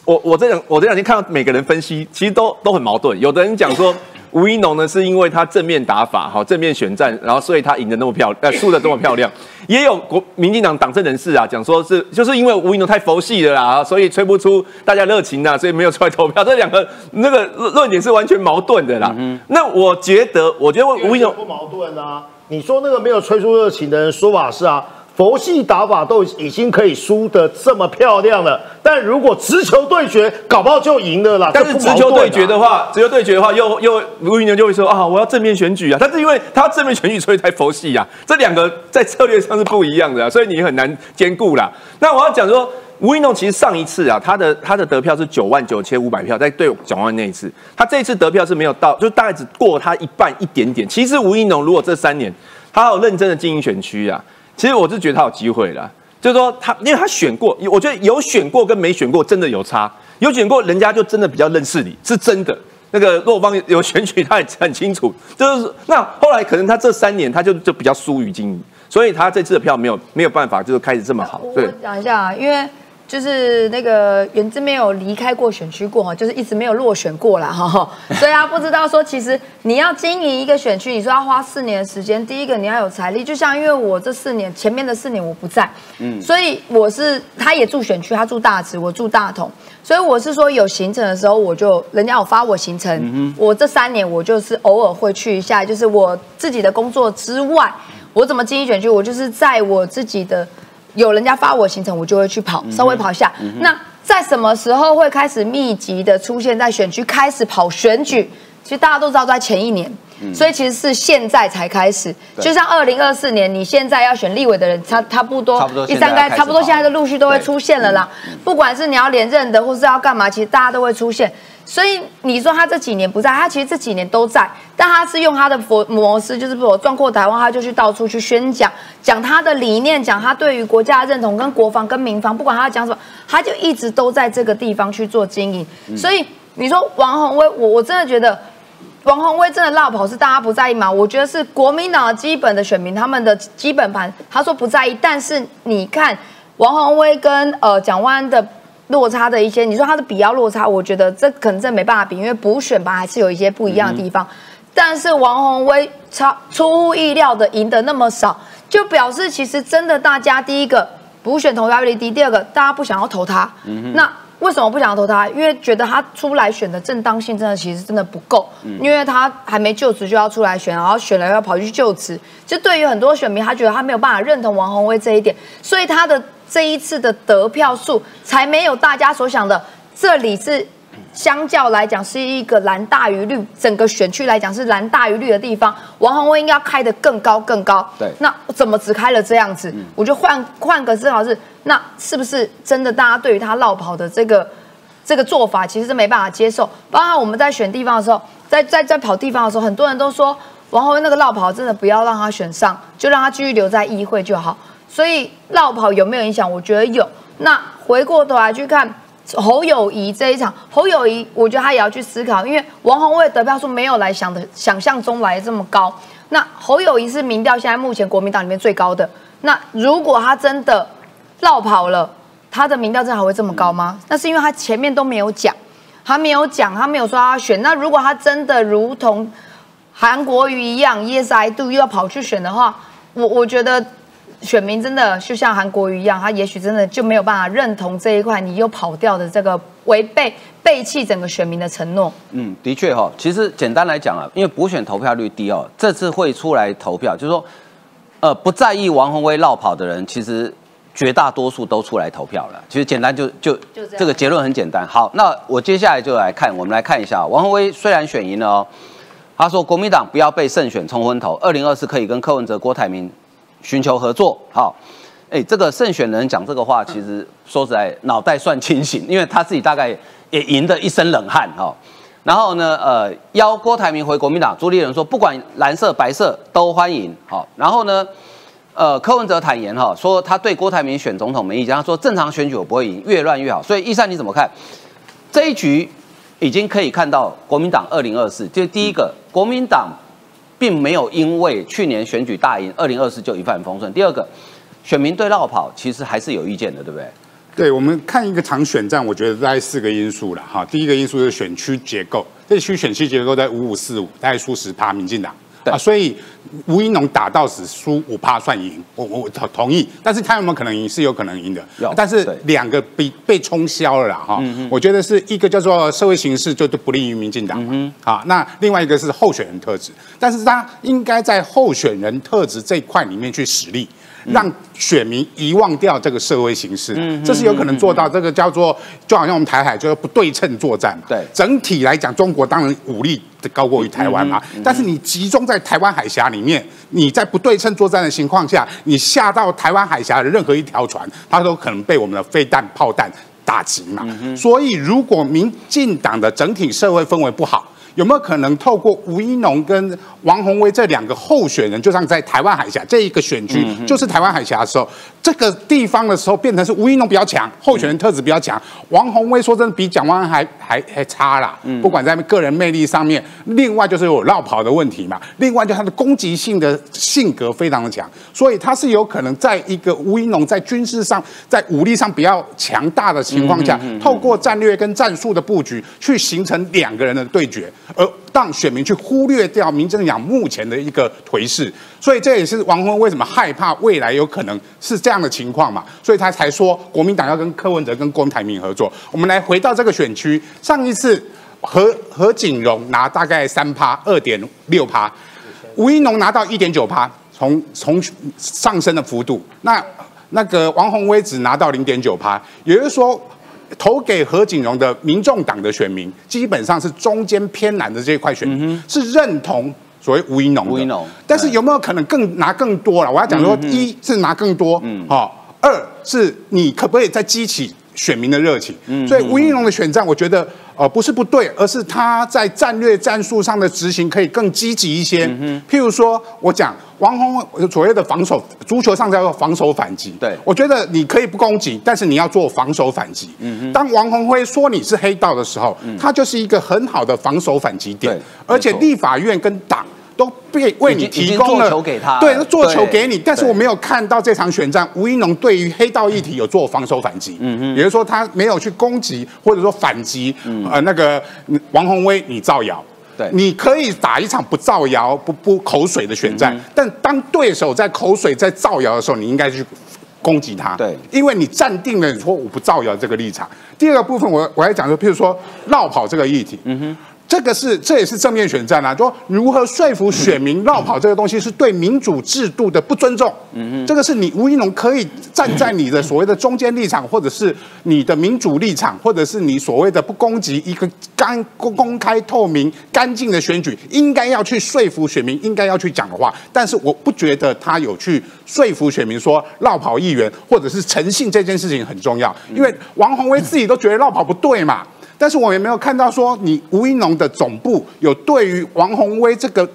我我这两我这两天看到每个人分析，其实都都很矛盾。有的人讲说，[laughs] 吴一农呢，是因为他正面打法，哈，正面选战，然后所以他赢得那么漂亮，呃，输得这么漂亮。也有国民进党党政人士啊，讲说是就是因为吴一农太佛系了啦，所以吹不出大家热情呐，所以没有出来投票。这两个那个论点是完全矛盾的啦。那我觉得，我觉得吴一农不矛盾啊。你说那个没有吹出热情的人说法是啊。佛系打法都已经可以输的这么漂亮了，但如果直球对决，搞不好就赢了啦。但是直球对决的话，直球对决的话，又又吴云牛就会说啊，我要正面选举啊。但是因为他正面选举，所以才佛系呀。这两个在策略上是不一样的，所以你很难兼顾啦。那我要讲说，吴云龙其实上一次啊，他的他的得票是九万九千五百票，在对蒋万那一次，他这一次得票是没有到，就大概只过他一半一点点。其实吴云龙如果这三年他有认真的经营选区啊。其实我是觉得他有机会了，就是说他，因为他选过，我觉得有选过跟没选过真的有差。有选过，人家就真的比较认识你，是真的。那个洛方有选举，他也很清楚。就是那后来可能他这三年他就就比较疏于经营，所以他这次的票没有没有办法，就是开始这么好。对，讲一下啊，因为。就是那个原之没有离开过选区过哈，就是一直没有落选过了哈，[laughs] 所以他不知道说，其实你要经营一个选区，你说要花四年的时间，第一个你要有财力，就像因为我这四年前面的四年我不在，嗯，所以我是他也住选区，他住大直，我住大同，所以我是说有行程的时候，我就人家有发我行程，我这三年我就是偶尔会去一下，就是我自己的工作之外，我怎么经营选区，我就是在我自己的。有人家发我行程，我就会去跑，稍微跑一下。那在什么时候会开始密集的出现在选区开始跑选举？其实大家都知道，在前一年，所以其实是现在才开始。就像二零二四年，你现在要选立委的人，差差不多，一三该差不多现在的陆续都会出现了啦。不管是你要连任的，或是要干嘛，其实大家都会出现。所以你说他这几年不在，他其实这几年都在，但他是用他的模模式，就是我撞过台湾，他就去到处去宣讲，讲他的理念，讲他对于国家的认同，跟国防跟民防，不管他讲什么，他就一直都在这个地方去做经营。所以你说王宏威，我我真的觉得王宏威真的落跑是大家不在意吗？我觉得是国民党基本的选民他们的基本盘，他说不在意，但是你看王宏威跟呃蒋万安的。落差的一些，你说他的比较落差，我觉得这可能真没办法比，因为补选吧还是有一些不一样的地方。但是王宏威超出乎意料的赢得那么少，就表示其实真的大家第一个补选投票率低，第二个大家不想要投他。那为什么不想要投他？因为觉得他出来选的正当性真的其实真的不够，因为他还没就职就要出来选，然后选了要跑去就职，就对于很多选民，他觉得他没有办法认同王宏威这一点，所以他的。这一次的得票数才没有大家所想的，这里是相较来讲是一个蓝大于绿，整个选区来讲是蓝大于绿的地方。王宏威应该要开的更高更高。对，那怎么只开了这样子？我就换换个思考是，那是不是真的大家对于他绕跑的这个这个做法其实是没办法接受？包括我们在选地方的时候，在在在跑地方的时候，很多人都说王宏威那个绕跑真的不要让他选上，就让他继续留在议会就好。所以绕跑有没有影响？我觉得有。那回过头来去看侯友谊这一场，侯友谊，我觉得他也要去思考，因为王宏卫得票数没有来想的想象中来这么高。那侯友谊是民调现在目前国民党里面最高的。那如果他真的绕跑了，他的民调真的还会这么高吗？那是因为他前面都没有讲，他没有讲，他没有说他选。那如果他真的如同韩国瑜一样，Yes I do，又要跑去选的话，我我觉得。选民真的就像韩国瑜一样，他也许真的就没有办法认同这一块，你又跑掉的这个违背背弃整个选民的承诺。嗯，的确哈，其实简单来讲啊，因为补选投票率低哦，这次会出来投票，就是说，呃，不在意王宏威绕跑的人，其实绝大多数都出来投票了。其实简单就就这个结论很简单。好，那我接下来就来看，我们来看一下王宏威虽然选赢了哦，他说国民党不要被胜选冲昏头，二零二四可以跟柯文哲、郭台铭。寻求合作，好，哎，这个胜选人讲这个话，其实说实在，脑袋算清醒，[laughs] 因为他自己大概也赢得一身冷汗，哈。然后呢，呃，邀郭台铭回国民党，朱立伦说不管蓝色白色都欢迎，好。然后呢，呃，柯文哲坦言哈，说他对郭台铭选总统没意见，他说正常选举我不会赢，越乱越好。所以，易善你怎么看？这一局已经可以看到国民党二零二四，就第一个国民党。并没有因为去年选举大赢，二零二四就一帆风顺。第二个，选民对绕跑其实还是有意见的，对不对？对我们看一个场选战，我觉得大概四个因素了哈。第一个因素就是选区结构，这区选区结构在五五四五，大概数十趴，民进党。啊，所以吴英龙打到死输五趴算赢，我我同同意，但是他有没有可能赢？是有可能赢的，但是两个被被冲销了啦哈。我觉得是一个叫做社会形势就都不利于民进党嘛，啊，那另外一个是候选人特质，但是他应该在候选人特质这一块里面去实力。让选民遗忘掉这个社会形势，这是有可能做到。这个叫做就好像我们台海就是不对称作战嘛。对，整体来讲，中国当然武力高过于台湾嘛。但是你集中在台湾海峡里面，你在不对称作战的情况下，你下到台湾海峡的任何一条船，它都可能被我们的飞弹、炮弹打击嘛。所以，如果民进党的整体社会氛围不好，有没有可能透过吴一农跟王宏威这两个候选人，就像在台湾海峡这一个选区，就是台湾海峡的时候，这个地方的时候变成是吴一农比较强，候选人特质比较强，王宏威说真的比蒋万安还还还差啦。嗯不管在个人魅力上面，另外就是有绕跑的问题嘛，另外就他的攻击性的性格非常的强，所以他是有可能在一个吴一农在军事上、在武力上比较强大的情况下，透过战略跟战术的布局，去形成两个人的对决。而让选民去忽略掉民进党目前的一个颓势，所以这也是王宏为什么害怕未来有可能是这样的情况嘛？所以他才说国民党要跟柯文哲跟郭台铭合作。我们来回到这个选区，上一次何何景荣拿大概三趴二点六趴，吴一农拿到一点九趴，从从上升的幅度，那那个王宏威只拿到零点九趴，也就是说。投给何景荣的民众党的选民，基本上是中间偏蓝的这一块选民，是认同所谓吴一农的。但是有没有可能更拿更多了？我要讲说，一是拿更多，好；二是你可不可以再激起选民的热情？嗯所以吴一农的选战，我觉得。呃，不是不对，而是他在战略战术上的执行可以更积极一些。嗯譬如说，我讲王宏所谓的防守，足球上叫做防守反击。对，我觉得你可以不攻击，但是你要做防守反击。嗯当王宏辉说你是黑道的时候，他就是一个很好的防守反击点，而且立法院跟党。都被为你提供了，球给他对，做球给你，但是我没有看到这场选战，吴一龙对于黑道议题有做防守反击，嗯嗯，也就是说他没有去攻击或者说反击，呃，那个王宏威你造谣，对，你可以打一场不造谣、不不口水的选战，但当对手在口水在造谣的时候，你应该去攻击他，对，因为你站定了你说我不造谣这个立场。第二个部分，我我来讲说，譬如说绕跑这个议题，嗯哼。这个是，这也是正面选战啊，说如何说服选民绕跑这个东西是对民主制度的不尊重。嗯这个是你吴一农可以站在你的所谓的中间立场，或者是你的民主立场，或者是你所谓的不攻击一个干公公开透明干净的选举，应该要去说服选民，应该要去讲的话。但是我不觉得他有去说服选民说绕跑议员或者是诚信这件事情很重要，因为王宏威自己都觉得绕跑不对嘛。但是我也没有看到说你吴一农的总部有对于王宏威这个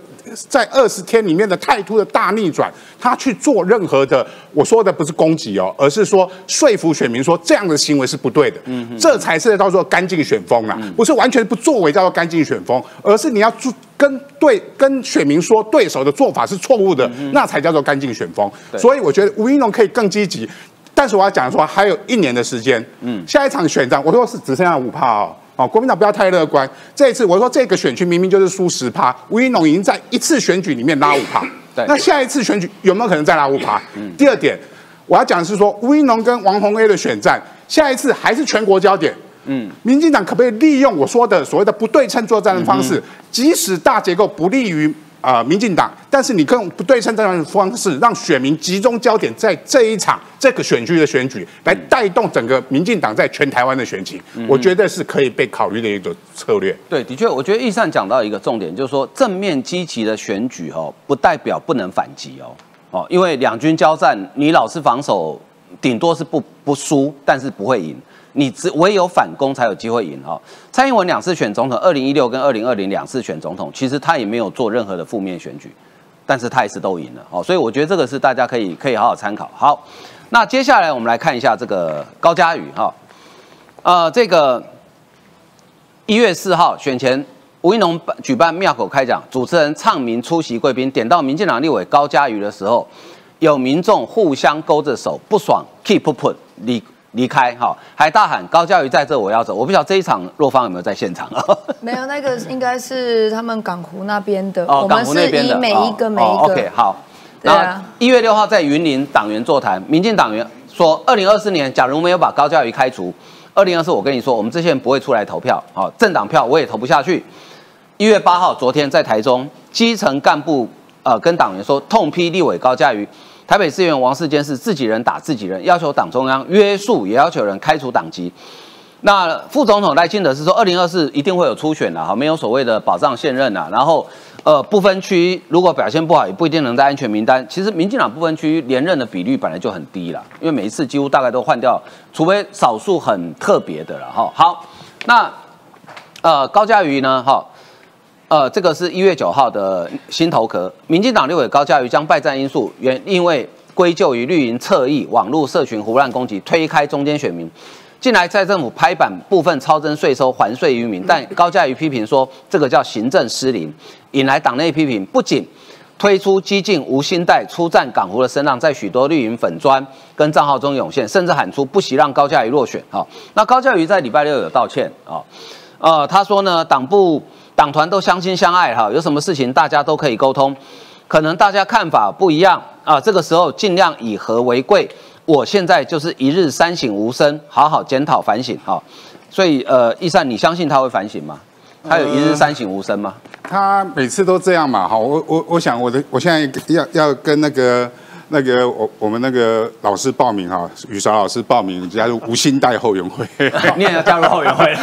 在二十天里面的态度的大逆转，他去做任何的，我说的不是攻击哦，而是说说服选民说这样的行为是不对的，嗯，这才是叫做干净选风啊，不是完全不作为叫做干净选风，而是你要做跟对跟选民说对手的做法是错误的，那才叫做干净选风。所以我觉得吴一农可以更积极。但是我要讲说，还有一年的时间，嗯，下一场选战，我说是只剩下五趴哦，哦，国民党不要太乐观。这一次我说这个选区明明就是输十趴，吴一农已经在一次选举里面拉五趴，对，那下一次选举有没有可能再拉五趴？嗯，第二点，我要讲的是说，吴一农跟王宏 A 的选战，下一次还是全国焦点，嗯，民进党可不可以利用我说的所谓的不对称作战的方式，即使大结构不利于。啊，民进党，但是你用不对称这样的方式，让选民集中焦点在这一场这个选区的选举，来带动整个民进党在全台湾的选情，我觉得是可以被考虑的一种策略。对，的确，我觉得易善讲到一个重点，就是说正面积极的选举哦，不代表不能反击哦，哦，因为两军交战，你老是防守，顶多是不不输，但是不会赢。你只唯有反攻才有机会赢哈。蔡英文两次选总统，二零一六跟二零二零两次选总统，其实他也没有做任何的负面选举，但是他也是都赢了哦。所以我觉得这个是大家可以可以好好参考。好，那接下来我们来看一下这个高嘉瑜哈，呃，这个一月四号选前，吴一农举办庙口开讲，主持人唱名出席贵宾，点到民进党立委高嘉瑜的时候，有民众互相勾着手不爽，keep put 李。离开哈，还大喊高嘉瑜在这我要走。我不晓得这一场若芳有没有在现场啊？[laughs] 没有，那个应该是他们港湖那边的。哦，港湖那边的。每一个每一个。OK，好。那一月六号在云林党员座谈，民进党员说，二零二四年假如没有把高嘉瑜开除，二零二四我跟你说，我们这些人不会出来投票，好，政党票我也投不下去。一月八号，昨天在台中基层干部呃跟党员说，痛批立委高嘉瑜。台北市议员王世坚是自己人打自己人，要求党中央约束，也要求人开除党籍。那副总统赖清德是说，二零二四一定会有初选的哈，没有所谓的保障现任呐。然后，呃，不分区如果表现不好，也不一定能在安全名单。其实，民进党不分区连任的比率本来就很低了，因为每一次几乎大概都换掉，除非少数很特别的了哈。好，那呃高嘉瑜呢哈？呃，这个是一月九号的新头壳，民进党六委高嘉瑜将败战因素原因为归咎于绿营侧翼、网络社群胡乱攻击，推开中间选民。近来在政府拍板部分超征税收还税于民，但高嘉瑜批评说这个叫行政失灵，引来党内批评。不仅推出激进无心带出战港湖的声浪，在许多绿营粉砖跟账号中涌现，甚至喊出不惜让高嘉瑜落选。好，那高嘉瑜在礼拜六有道歉啊，呃，他说呢，党部。党团都相亲相爱哈，有什么事情大家都可以沟通，可能大家看法不一样啊，这个时候尽量以和为贵。我现在就是一日三省吾身，好好检讨反省哈。所以呃，易善，你相信他会反省吗？他有一日三省吾身吗？他每次都这样嘛，哈，我我我想我的我现在要要跟那个。那个我我们那个老师报名哈，雨韶老师报名加入无心带后援会，[laughs] 你也要加入后援会？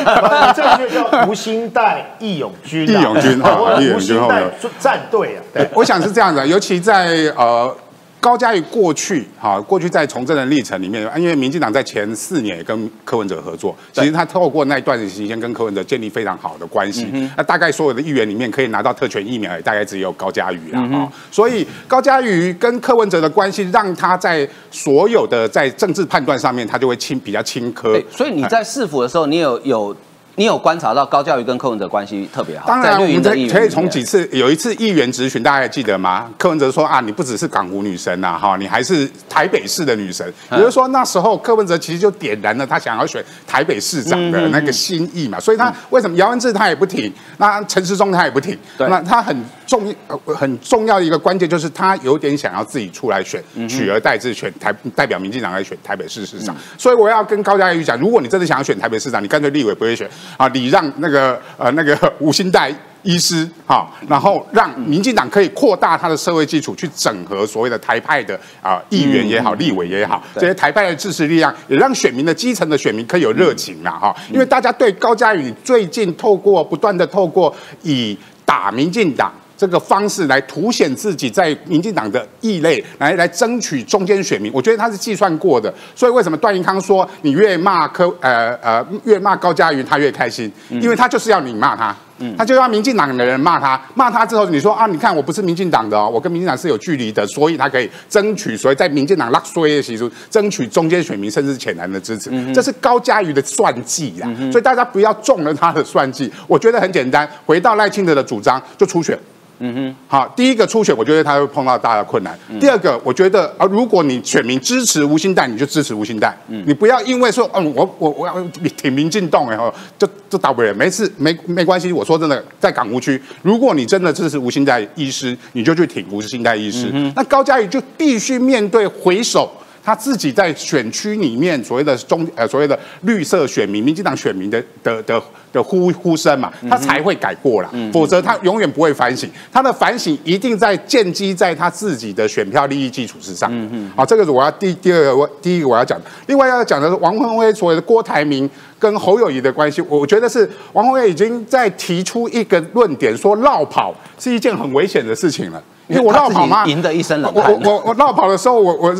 这个就叫无心带义勇军，义勇军 [laughs] 哈，义勇军后援战队啊。对，我想是这样的，尤其在呃。高嘉瑜过去哈，过去在从政的历程里面，因为民进党在前四年也跟柯文哲合作，其实他透过那段时间跟柯文哲建立非常好的关系。那大概所有的议员里面可以拿到特权疫苗，大概只有高嘉瑜了哈。所以高嘉瑜跟柯文哲的关系，让他在所有的在政治判断上面，他就会轻比较轻科。所以你在市府的时候，你有有。你有观察到高教育跟柯文哲关系特别好？当然，我们可以从几次有一次议员质询，大家还记得吗？柯文哲说啊，你不只是港湖女神呐，哈，你还是台北市的女神。也就是说，那时候柯文哲其实就点燃了他想要选台北市长的那个心意嘛。所以他为什么姚文智他也不挺，那陈时中他也不挺，那他很重很重要的一个关键就是他有点想要自己出来选，取而代之选台代表民进党来选台北市市长。所以我要跟高嘉瑜讲，如果你真的想要选台北市长，你干脆立委不会选。啊，礼让那个呃那个吴兴代医师哈，然后让民进党可以扩大他的社会基础，去整合所谓的台派的啊议员也好，立委也好，这些台派的支持力量，也让选民的基层的选民可以有热情嘛哈。因为大家对高嘉宇最近透过不断的透过以打民进党。这个方式来凸显自己在民进党的异类，来来争取中间选民，我觉得他是计算过的。所以为什么段宜康说你越骂柯呃呃越骂高嘉瑜他越开心？因为他就是要你骂他，他就要民进党的人骂他，骂他之后你说啊，你看我不是民进党的哦，我跟民进党是有距离的，所以他可以争取所以在民进党拉衰的习俗争取中间选民甚至浅蓝的支持，这是高嘉瑜的算计呀。所以大家不要中了他的算计。我觉得很简单，回到赖清德的主张，就初选。嗯哼，好，第一个初选，我觉得他会碰到大的困难。第二个，我觉得啊，如果你选民支持吴兴代，你就支持吴兴代。嗯，你不要因为说，嗯，我我我要挺民进党，然后就就打不人，没事，没没关系。我说真的，在港务区，如果你真的支持吴兴代医师，你就去挺吴兴代医师。那高嘉瑜就必须面对回首。他自己在选区里面所谓的中呃所谓的绿色选民、民进党选民的的的的呼呼声嘛，他才会改过了，否则他永远不会反省。他的反省一定在建基在他自己的选票利益基础之上。嗯嗯，好，这个是我要第第二个我第一个我要讲。另外要讲的是王宏威所谓的郭台铭跟侯友谊的关系，我觉得是王宏威已经在提出一个论点，说绕跑是一件很危险的事情了。因为我绕跑嘛？赢得一身冷汗。我我我绕跑的时候，我我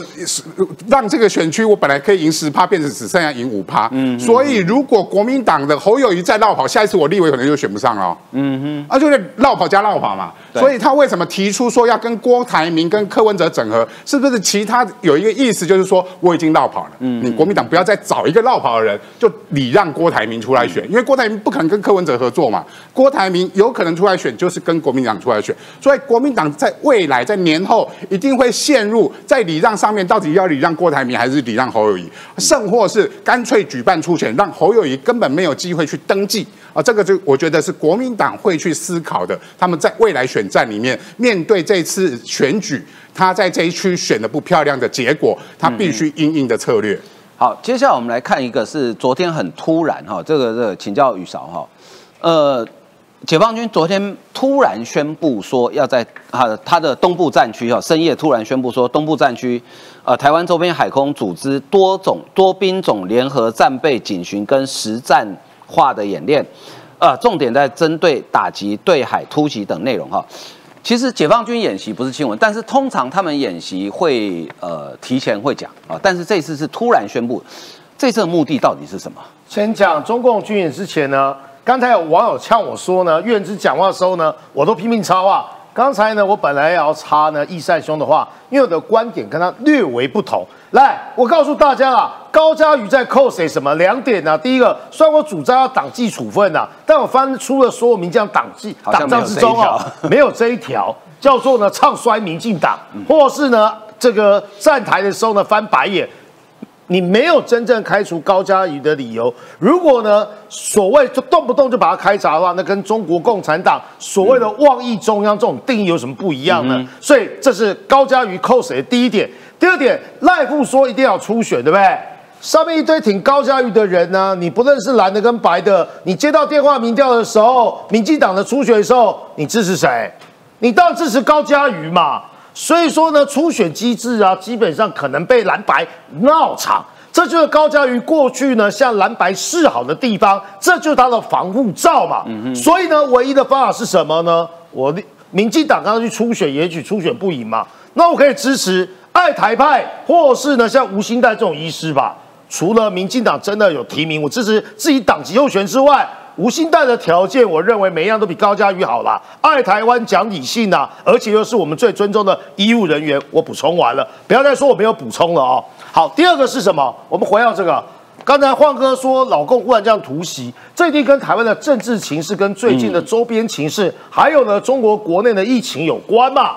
让这个选区我本来可以赢十趴，变成只剩下赢五趴。嗯。所以如果国民党的侯友谊再绕跑，下一次我立委可能就选不上了。嗯哼。啊，就是绕跑加绕跑嘛。所以他为什么提出说要跟郭台铭跟柯文哲整合？是不是其他有一个意思，就是说我已经绕跑了。嗯。你国民党不要再找一个绕跑的人，就礼让郭台铭出来选，因为郭台铭不可能跟柯文哲合作嘛。郭台铭有可能出来选，就是跟国民党出来选。所以国民党在未来在年后一定会陷入在礼让上面，到底要礼让郭台铭还是礼让侯友谊，甚或是干脆举办初选，让侯友谊根本没有机会去登记啊？这个就我觉得是国民党会去思考的。他们在未来选战里面，面对这次选举，他在这一区选的不漂亮的结果，他必须应应的策略。好，接下来我们来看一个是昨天很突然哈，这个这个请教雨勺哈，呃。解放军昨天突然宣布说，要在他他的东部战区哈，深夜突然宣布说，东部战区，呃，台湾周边海空组织多种多兵种联合战备警巡跟实战化的演练，呃，重点在针对打击对海突袭等内容哈。其实解放军演习不是新闻，但是通常他们演习会呃提前会讲啊，但是这次是突然宣布，这次的目的到底是什么？先讲中共军演之前呢？刚才有网友呛我说呢，院之讲话的时候呢，我都拼命插话。刚才呢，我本来要插呢易善兄的话，因为我的观点跟他略为不同。来，我告诉大家啊，高嘉瑜在扣谁什么两点呢？第一个，虽然我主张要党纪处分呐，但我翻出了所有民将党纪党章之中啊，[laughs] 没有这一条叫做呢唱衰民进党，或是呢这个站台的时候呢翻白眼。你没有真正开除高嘉瑜的理由。如果呢，所谓就动不动就把他开除的话，那跟中国共产党所谓的妄议中央这种定义有什么不一样呢？所以这是高嘉瑜扣谁的第一点。第二点，赖富说一定要初选，对不对？上面一堆挺高嘉瑜的人呢，你不认识蓝的跟白的，你接到电话民调的时候，民进党的初选的时候，你支持谁？你当然支持高嘉瑜嘛。所以说呢，初选机制啊，基本上可能被蓝白闹场，这就是高嘉瑜过去呢向蓝白示好的地方，这就是他的防护罩嘛。所以呢，唯一的方法是什么呢？我民进党刚刚去初选，也许初选不赢嘛，那我可以支持爱台派，或是呢像吴兴代这种医师吧。除了民进党真的有提名，我支持自己党籍候选之外。吴兴代的条件，我认为每一样都比高嘉瑜好啦。爱台湾、讲理性呐，而且又是我们最尊重的医务人员。我补充完了，不要再说我没有补充了哦。好，第二个是什么？我们回到这个，刚才晃哥说老共忽然这样突袭，这一定跟台湾的政治情势、跟最近的周边情势，还有呢中国国内的疫情有关嘛？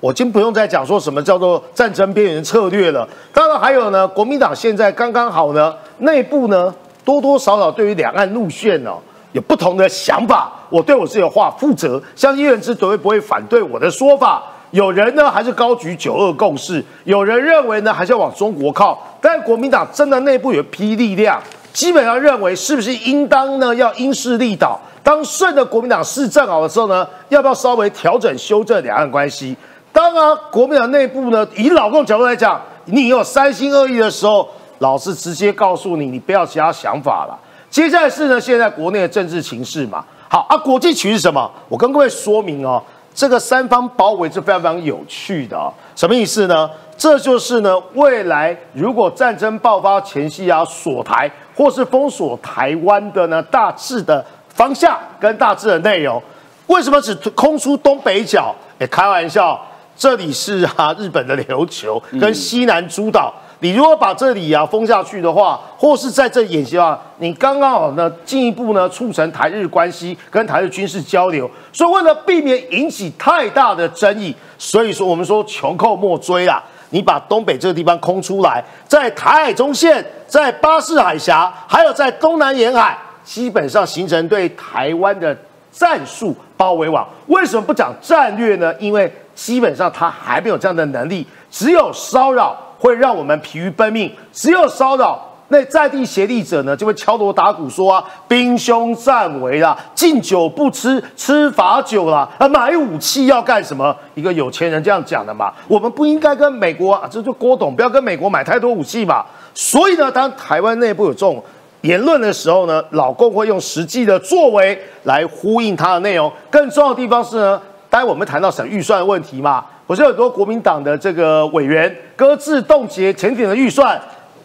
我今不用再讲说什么叫做战争边缘策略了。当然还有呢，国民党现在刚刚好呢，内部呢多多少少对于两岸路线哦。有不同的想法，我对我自己的话负责。相信叶元之绝对不会反对我的说法。有人呢还是高举九二共识，有人认为呢还是要往中国靠。但国民党真的内部有批力量，基本上认为是不是应当呢要因势利导？当顺的国民党势正好的时候呢，要不要稍微调整修正两岸关系？当然，国民党内部呢以老共角度来讲，你有三心二意的时候，老是直接告诉你，你不要其他想法了。接下来是呢，现在国内的政治情势嘛。好啊，国际局是什么？我跟各位说明哦，这个三方包围是非常非常有趣的。什么意思呢？这就是呢，未来如果战争爆发前夕啊，锁台或是封锁台湾的呢，大致的方向跟大致的内容。为什么只空出东北角？哎，开玩笑，这里是啊，日本的琉球跟西南诸岛。你如果把这里啊封下去的话，或是在这演习啊，你刚刚好呢，进一步呢促成台日关系跟台日军事交流。所以为了避免引起太大的争议，所以说我们说穷寇莫追啦。你把东北这个地方空出来，在台海中线，在巴士海峡，还有在东南沿海，基本上形成对台湾的战术包围网。为什么不讲战略呢？因为基本上他还没有这样的能力，只有骚扰。会让我们疲于奔命，只有骚扰那在地协力者呢，就会敲锣打鼓说啊，兵凶战危啦，敬酒不吃吃罚酒啦，啊，买武器要干什么？一个有钱人这样讲的嘛，我们不应该跟美国啊，这就郭董不要跟美国买太多武器嘛。所以呢，当台湾内部有这种言论的时候呢，老共会用实际的作为来呼应他的内容。更重要的地方是呢，待会我们谈到省预算的问题嘛。我是很多国民党的这个委员搁置冻结潜艇的预算，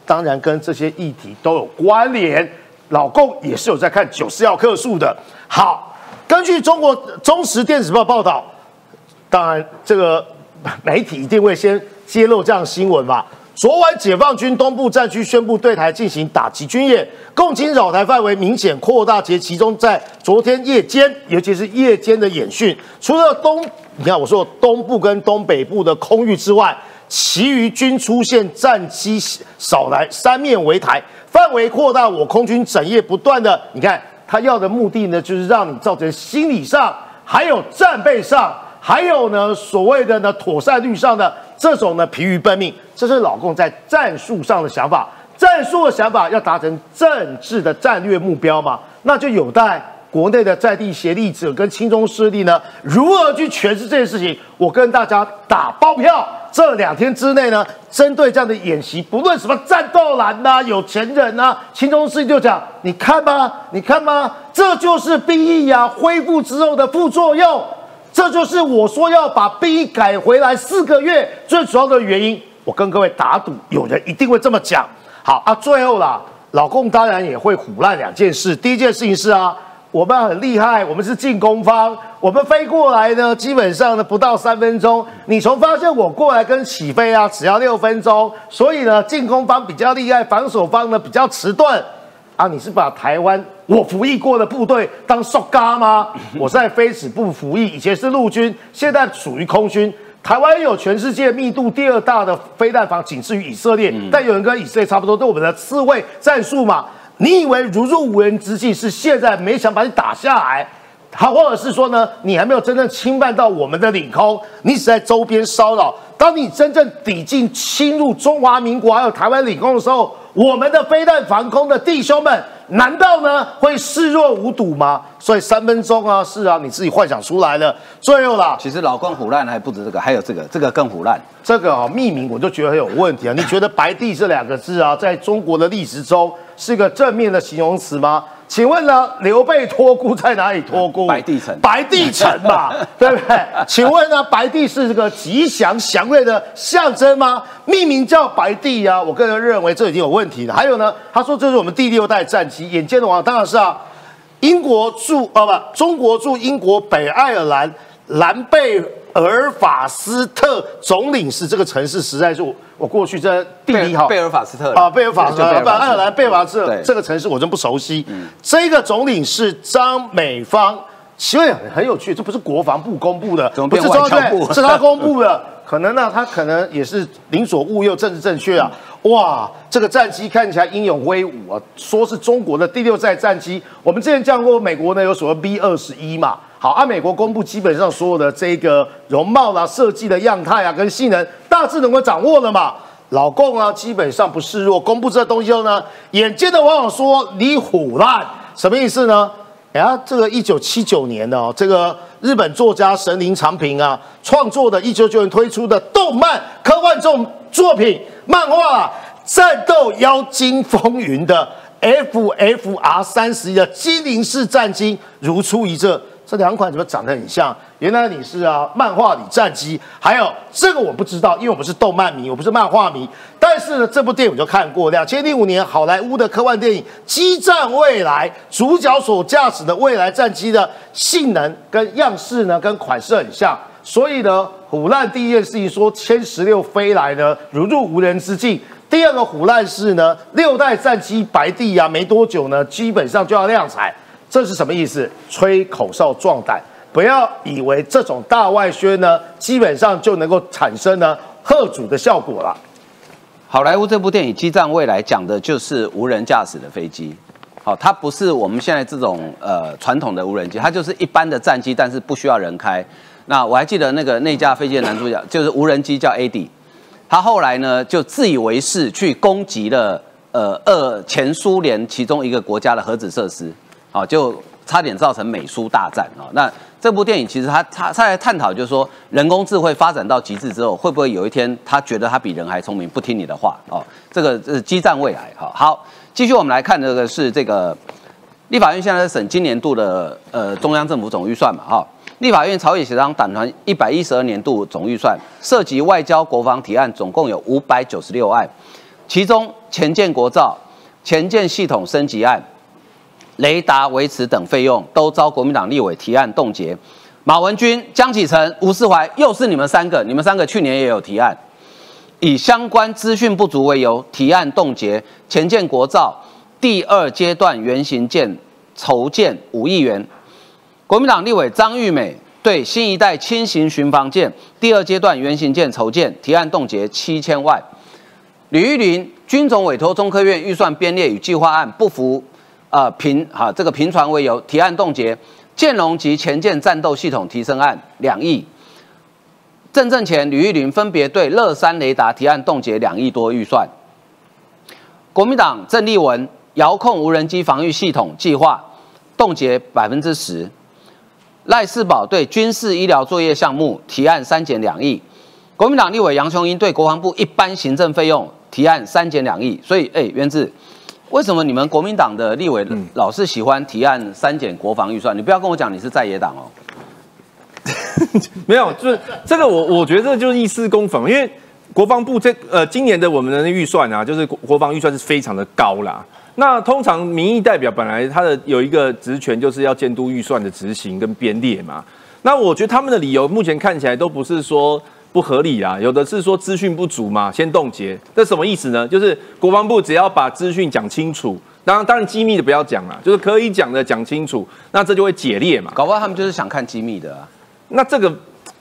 当然跟这些议题都有关联。老共也是有在看九四幺克数的。好，根据中国中时电子报报道，当然这个媒体一定会先揭露这样新闻嘛。昨晚解放军东部战区宣布对台进行打击军演，共军扰台范围明显扩大，且其中在昨天夜间，尤其是夜间的演训，除了东，你看我说东部跟东北部的空域之外，其余均出现战机少来，三面围台，范围扩大，我空军整夜不断的，你看他要的目的呢，就是让你造成心理上。还有战备上，还有呢，所谓的呢妥善率上的这种呢疲于奔命，这是老共在战术上的想法。战术的想法要达成政治的战略目标嘛，那就有待国内的在地协力者跟亲中势力呢如何去诠释这件事情。我跟大家打包票。这两天之内呢，针对这样的演习，不论什么战斗蓝呐、有钱人呐，亲中势力就讲，你看吧，你看吧，这就是兵役呀恢复之后的副作用，这就是我说要把兵改回来四个月最主要的原因。我跟各位打赌，有人一定会这么讲。好啊，最后啦，老共当然也会唬烂两件事。第一件事情是啊。我们很厉害，我们是进攻方，我们飞过来呢，基本上呢不到三分钟。你从发现我过来跟起飞啊，只要六分钟。所以呢，进攻方比较厉害，防守方呢比较迟钝。啊，你是把台湾我服役过的部队当塑嘎吗？我在飞史部服役，以前是陆军，现在属于空军。台湾有全世界密度第二大的飞弹房，仅次于以色列，但有人跟以色列差不多，对我们的刺猬战术嘛。你以为如入无人之境是现在没想把你打下来，好，或者是说呢，你还没有真正侵犯到我们的领空，你只在周边骚扰。当你真正抵近侵入中华民国还有台湾领空的时候，我们的飞弹防空的弟兄们，难道呢会视若无睹吗？所以三分钟啊，是啊，你自己幻想出来的。最后啦，其实老公腐烂还不止这个，还有这个，这个更腐烂。这个啊，命名我就觉得很有问题啊。你觉得“白帝”这两个字啊，在中国的历史中是一个正面的形容词吗？请问呢，刘备托孤在哪里托孤？白帝城，白帝城嘛，[laughs] 对不对？请问呢，白帝是这个吉祥祥瑞的象征吗？命名叫白帝呀，我个人认为这已经有问题了。还有呢，他说这是我们第六代战机，眼见的王当然是啊，英国驻啊不，中国驻英国北爱尔兰兰贝。尔法斯特总领事这个城市实在是我我过去在地理好贝尔法斯特啊贝尔法斯特不爱尔兰贝尔法斯特这个城市我真不熟悉。这个总领事张美芳，其实很有趣，这不是国防部公布的，不是中央部，是他公布的。可能呢，他可能也是宁左勿右，政治正确啊。哇，这个战机看起来英勇威武啊，说是中国的第六代战机。我们之前讲过，美国呢有所谓 B 二十一嘛。好，按美国公布，基本上所有的这个容貌啦、设计的样态啊，跟性能大致能够掌握了嘛。老共啊，基本上不示弱，公布这东西后呢，眼尖的网友说你虎烂，什么意思呢？哎呀，这个一九七九年呢，这个日本作家神林长平啊创作的，一九九年推出的动漫科幻这种作品漫画《战斗妖精风云》的 F F R 三十一的精灵式战机如出一辙。这两款怎么长得很像？原来你是啊，漫画里战机，还有这个我不知道，因为我不是动漫迷，我不是漫画迷。但是呢，这部电影我就看过。两千零五年好莱坞的科幻电影《激战未来》，主角所驾驶的未来战机的性能跟样式呢，跟款式很像。所以呢，虎烂第一件事情说歼十六飞来呢，如入无人之境。第二个虎烂是呢，六代战机白帝啊，没多久呢，基本上就要量产。这是什么意思？吹口哨壮胆，不要以为这种大外宣呢，基本上就能够产生呢贺主的效果了。好莱坞这部电影《激战未来》讲的就是无人驾驶的飞机，好，它不是我们现在这种呃传统的无人机，它就是一般的战机，但是不需要人开。那我还记得那个那架飞机的男主角就是无人机叫 AD，他后来呢就自以为是去攻击了呃二前苏联其中一个国家的核子设施。啊，就差点造成美苏大战啊！那这部电影其实他他他在探讨，就是说人工智慧发展到极致之后，会不会有一天他觉得他比人还聪明，不听你的话哦？这个是激战未来哈。好，继续我们来看这个是这个立法院现在在审今年度的呃中央政府总预算嘛哈。立法院朝野协商党团一百一十二年度总预算，涉及外交国防提案总共有五百九十六案，其中前建国造、前建系统升级案。雷达维持等费用都遭国民党立委提案冻结。马文君、江启臣、吴世怀又是你们三个，你们三个去年也有提案。以相关资讯不足为由，提案冻结前建国造第二阶段原型舰筹建五亿元。国民党立委张玉美对新一代轻型巡防舰第二阶段原型舰筹建提案冻结七千万。吕玉玲军总委托中科院预算编列与计划案不符，呃平哈这个频传为由提案冻结舰龙及前舰战斗系统提升案两亿。郑正前、吕玉玲分别对乐山雷达提案冻结两亿多预算。国民党郑丽文遥控无人机防御系统计划冻结百分之十。赖世宝对军事医疗作业项目提案删减两亿。国民党立委杨雄英对国防部一般行政费用提案删减两亿。所以，哎，渊志，为什么你们国民党的立委老是喜欢提案删减国防预算？你不要跟我讲你是在野党哦。[laughs] 没有，就是这个我我觉得就是一丝公讽，因为国防部这呃今年的我们的预算啊，就是国国防预算是非常的高啦。那通常民意代表本来他的有一个职权，就是要监督预算的执行跟编列嘛。那我觉得他们的理由目前看起来都不是说不合理啊，有的是说资讯不足嘛，先冻结。这什么意思呢？就是国防部只要把资讯讲清楚，当然当然机密的不要讲了，就是可以讲的讲清楚，那这就会解裂嘛。搞不好他们就是想看机密的啊。那这个，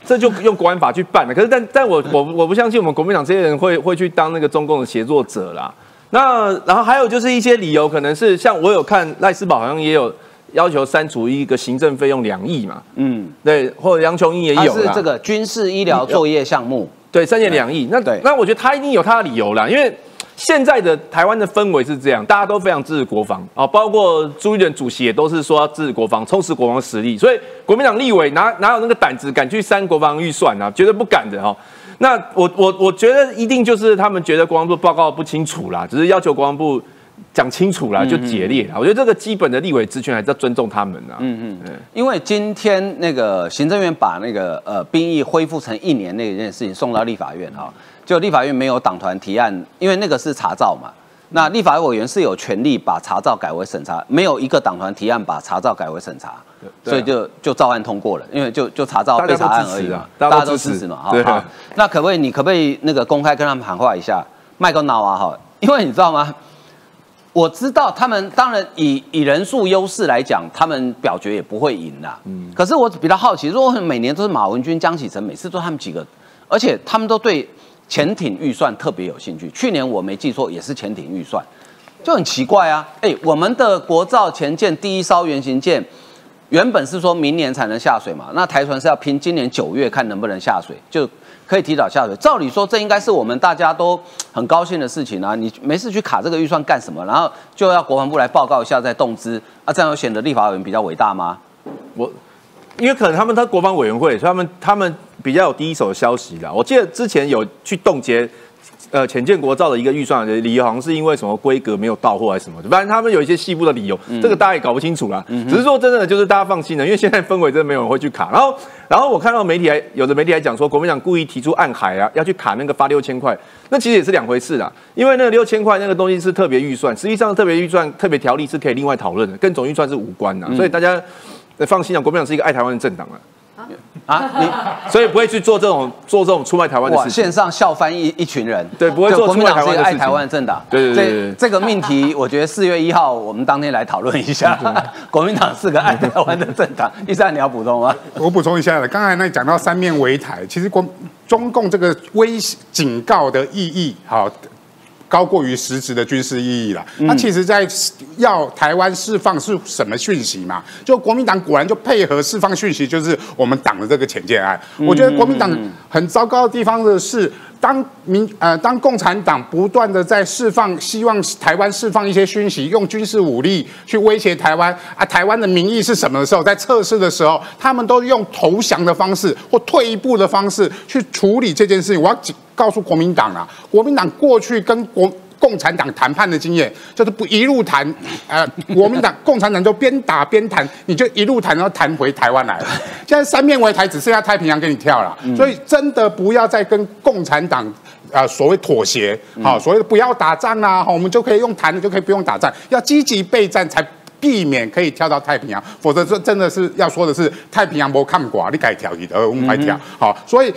这就用国安法去办了。可是，但但我我我不相信我们国民党这些人会会去当那个中共的协作者啦。那然后还有就是一些理由，可能是像我有看赖斯宝好像也有要求删除一个行政费用两亿嘛。嗯，对，或者杨琼英也有是这个军事医疗作业项目，对，三减两亿。那那我觉得他一定有他的理由啦，因为。现在的台湾的氛围是这样，大家都非常支持国防啊，包括朱一伦主席也都是说要支持国防，充实国防实力。所以国民党立委哪哪有那个胆子敢去删国防预算啊？绝对不敢的哈。那我我我觉得一定就是他们觉得国防部报告不清楚啦，只是要求国防部讲清楚啦，就解裂。我觉得这个基本的立委职权还是要尊重他们啊。嗯嗯，因为今天那个行政院把那个呃兵役恢复成一年那件事情送到立法院哈。就立法院没有党团提案，因为那个是查照嘛。那立法委员是有权利把查照改为审查，没有一个党团提案把查照改为审查，所以就就照案通过了。因为就就查照被查案而已嘛，大家都支持嘛。好，那可不可以？你可不可以那个公开跟他们喊话一下？麦克脑啊哈，因为你知道吗？我知道他们当然以以人数优势来讲，他们表决也不会赢啦。嗯。可是我比较好奇，如果每年都是马文君、江启臣，每次都他们几个，而且他们都对。潜艇预算特别有兴趣，去年我没记错也是潜艇预算，就很奇怪啊！哎，我们的国造前舰第一艘原型舰，原本是说明年才能下水嘛，那台船是要拼今年九月看能不能下水，就可以提早下水。照理说这应该是我们大家都很高兴的事情啊！你没事去卡这个预算干什么？然后就要国防部来报告一下再动资啊？这样显得立法委员比较伟大吗？我。因为可能他们他国防委员会，所以他们他们比较有第一手的消息啦。我记得之前有去冻结，呃，浅建国造的一个预算的理由，好像是因为什么规格没有到货还是什么，反正他们有一些细部的理由，这个大家也搞不清楚啦。只是说真的，就是大家放心了，因为现在氛围真的没有人会去卡。然后，然后我看到媒体还有的媒体还讲说，国民党故意提出暗海啊，要去卡那个发六千块，那其实也是两回事啦。因为那个六千块那个东西是特别预算，实际上特别预算、特别条例是可以另外讨论的，跟总预算是无关的，所以大家。那放心啊，国民党是一个爱台湾的政党啊，啊，你所以不会去做这种做这种出卖台湾的事情。线上笑翻一一群人，对，不会做出卖台湾的爱台湾的政党。对对对，这个命题，我觉得四月一号我们当天来讨论一下。国民党是个爱台湾的政党，一三你要补充吗？我补充一下了，刚才那讲到三面围台，其实国中共这个威警告的意义，好。高过于实质的军事意义了。那其实，在要台湾释放是什么讯息嘛？就国民党果然就配合释放讯息，就是我们党的这个潜舰案。我觉得国民党很糟糕的地方的是，当民呃当共产党不断的在释放，希望台湾释放一些讯息，用军事武力去威胁台湾啊，台湾的民意是什么的时候，在测试的时候，他们都用投降的方式或退一步的方式去处理这件事情。我要告诉国民党啊，国民党过去跟国共产党谈判的经验，就是不一路谈，[laughs] 呃，国民党、共产党就边打边谈，你就一路谈，然后谈回台湾来。[laughs] 现在三面围台，只剩下太平洋给你跳了，所以真的不要再跟共产党啊所谓妥协，好，所谓的不要打仗啊，我们就可以用谈的，就可以不用打仗，要积极备战，才避免可以跳到太平洋，否则这真的是要说的是太平洋不看寡，你改跳你的，我们快跳，好，所以。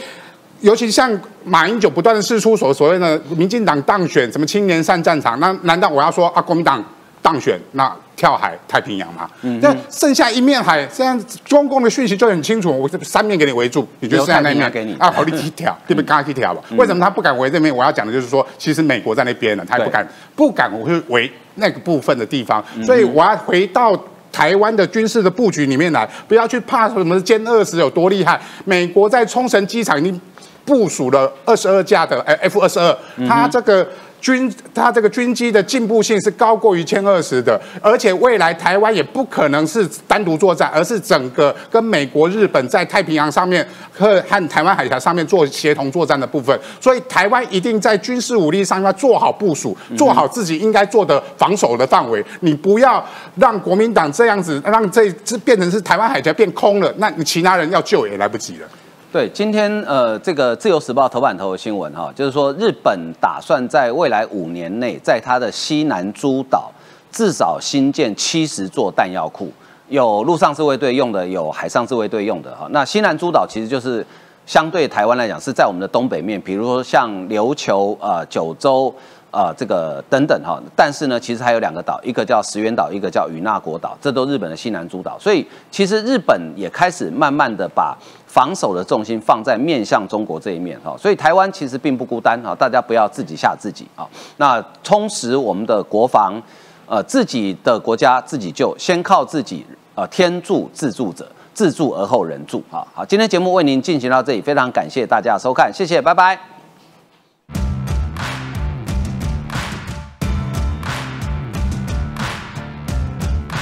尤其像马英九不断的释出所所谓的民进党当选什么青年上战场，那难道我要说啊国民党当选那跳海太平洋吗？那剩下一面海，这样中共的讯息就很清楚，我这三面给你围住，你就剩下那一面给你啊，好你去跳，[laughs] 对不对？刚刚去跳吧？为什么他不敢围这面？我要讲的就是说，其实美国在那边呢，他也不敢不敢去围那个部分的地方，所以我要回到。台湾的军事的布局里面来，不要去怕什么歼二十有多厉害。美国在冲绳机场已经部署了二十二架的 F 二十二，它这个。军它这个军机的进步性是高过于歼二十的，而且未来台湾也不可能是单独作战，而是整个跟美国、日本在太平洋上面和和台湾海峡上面做协同作战的部分。所以台湾一定在军事武力上要做好部署，做好自己应该做的防守的范围。你不要让国民党这样子，让这这变成是台湾海峡变空了，那你其他人要救也来不及了。对，今天呃，这个《自由时报》头版头的新闻哈，就是说日本打算在未来五年内，在它的西南诸岛至少新建七十座弹药库，有陆上自卫队用的，有海上自卫队用的哈。那西南诸岛其实就是相对台湾来讲，是在我们的东北面，比如说像琉球、呃九州。啊，这个等等哈，但是呢，其实还有两个岛，一个叫石垣岛，一个叫与那国岛，这都日本的西南诸岛。所以其实日本也开始慢慢的把防守的重心放在面向中国这一面哈。所以台湾其实并不孤单哈，大家不要自己吓自己啊。那充实我们的国防，呃，自己的国家自己救，先靠自己。呃，天助自助者，自助而后人助啊。好，今天节目为您进行到这里，非常感谢大家收看，谢谢，拜拜。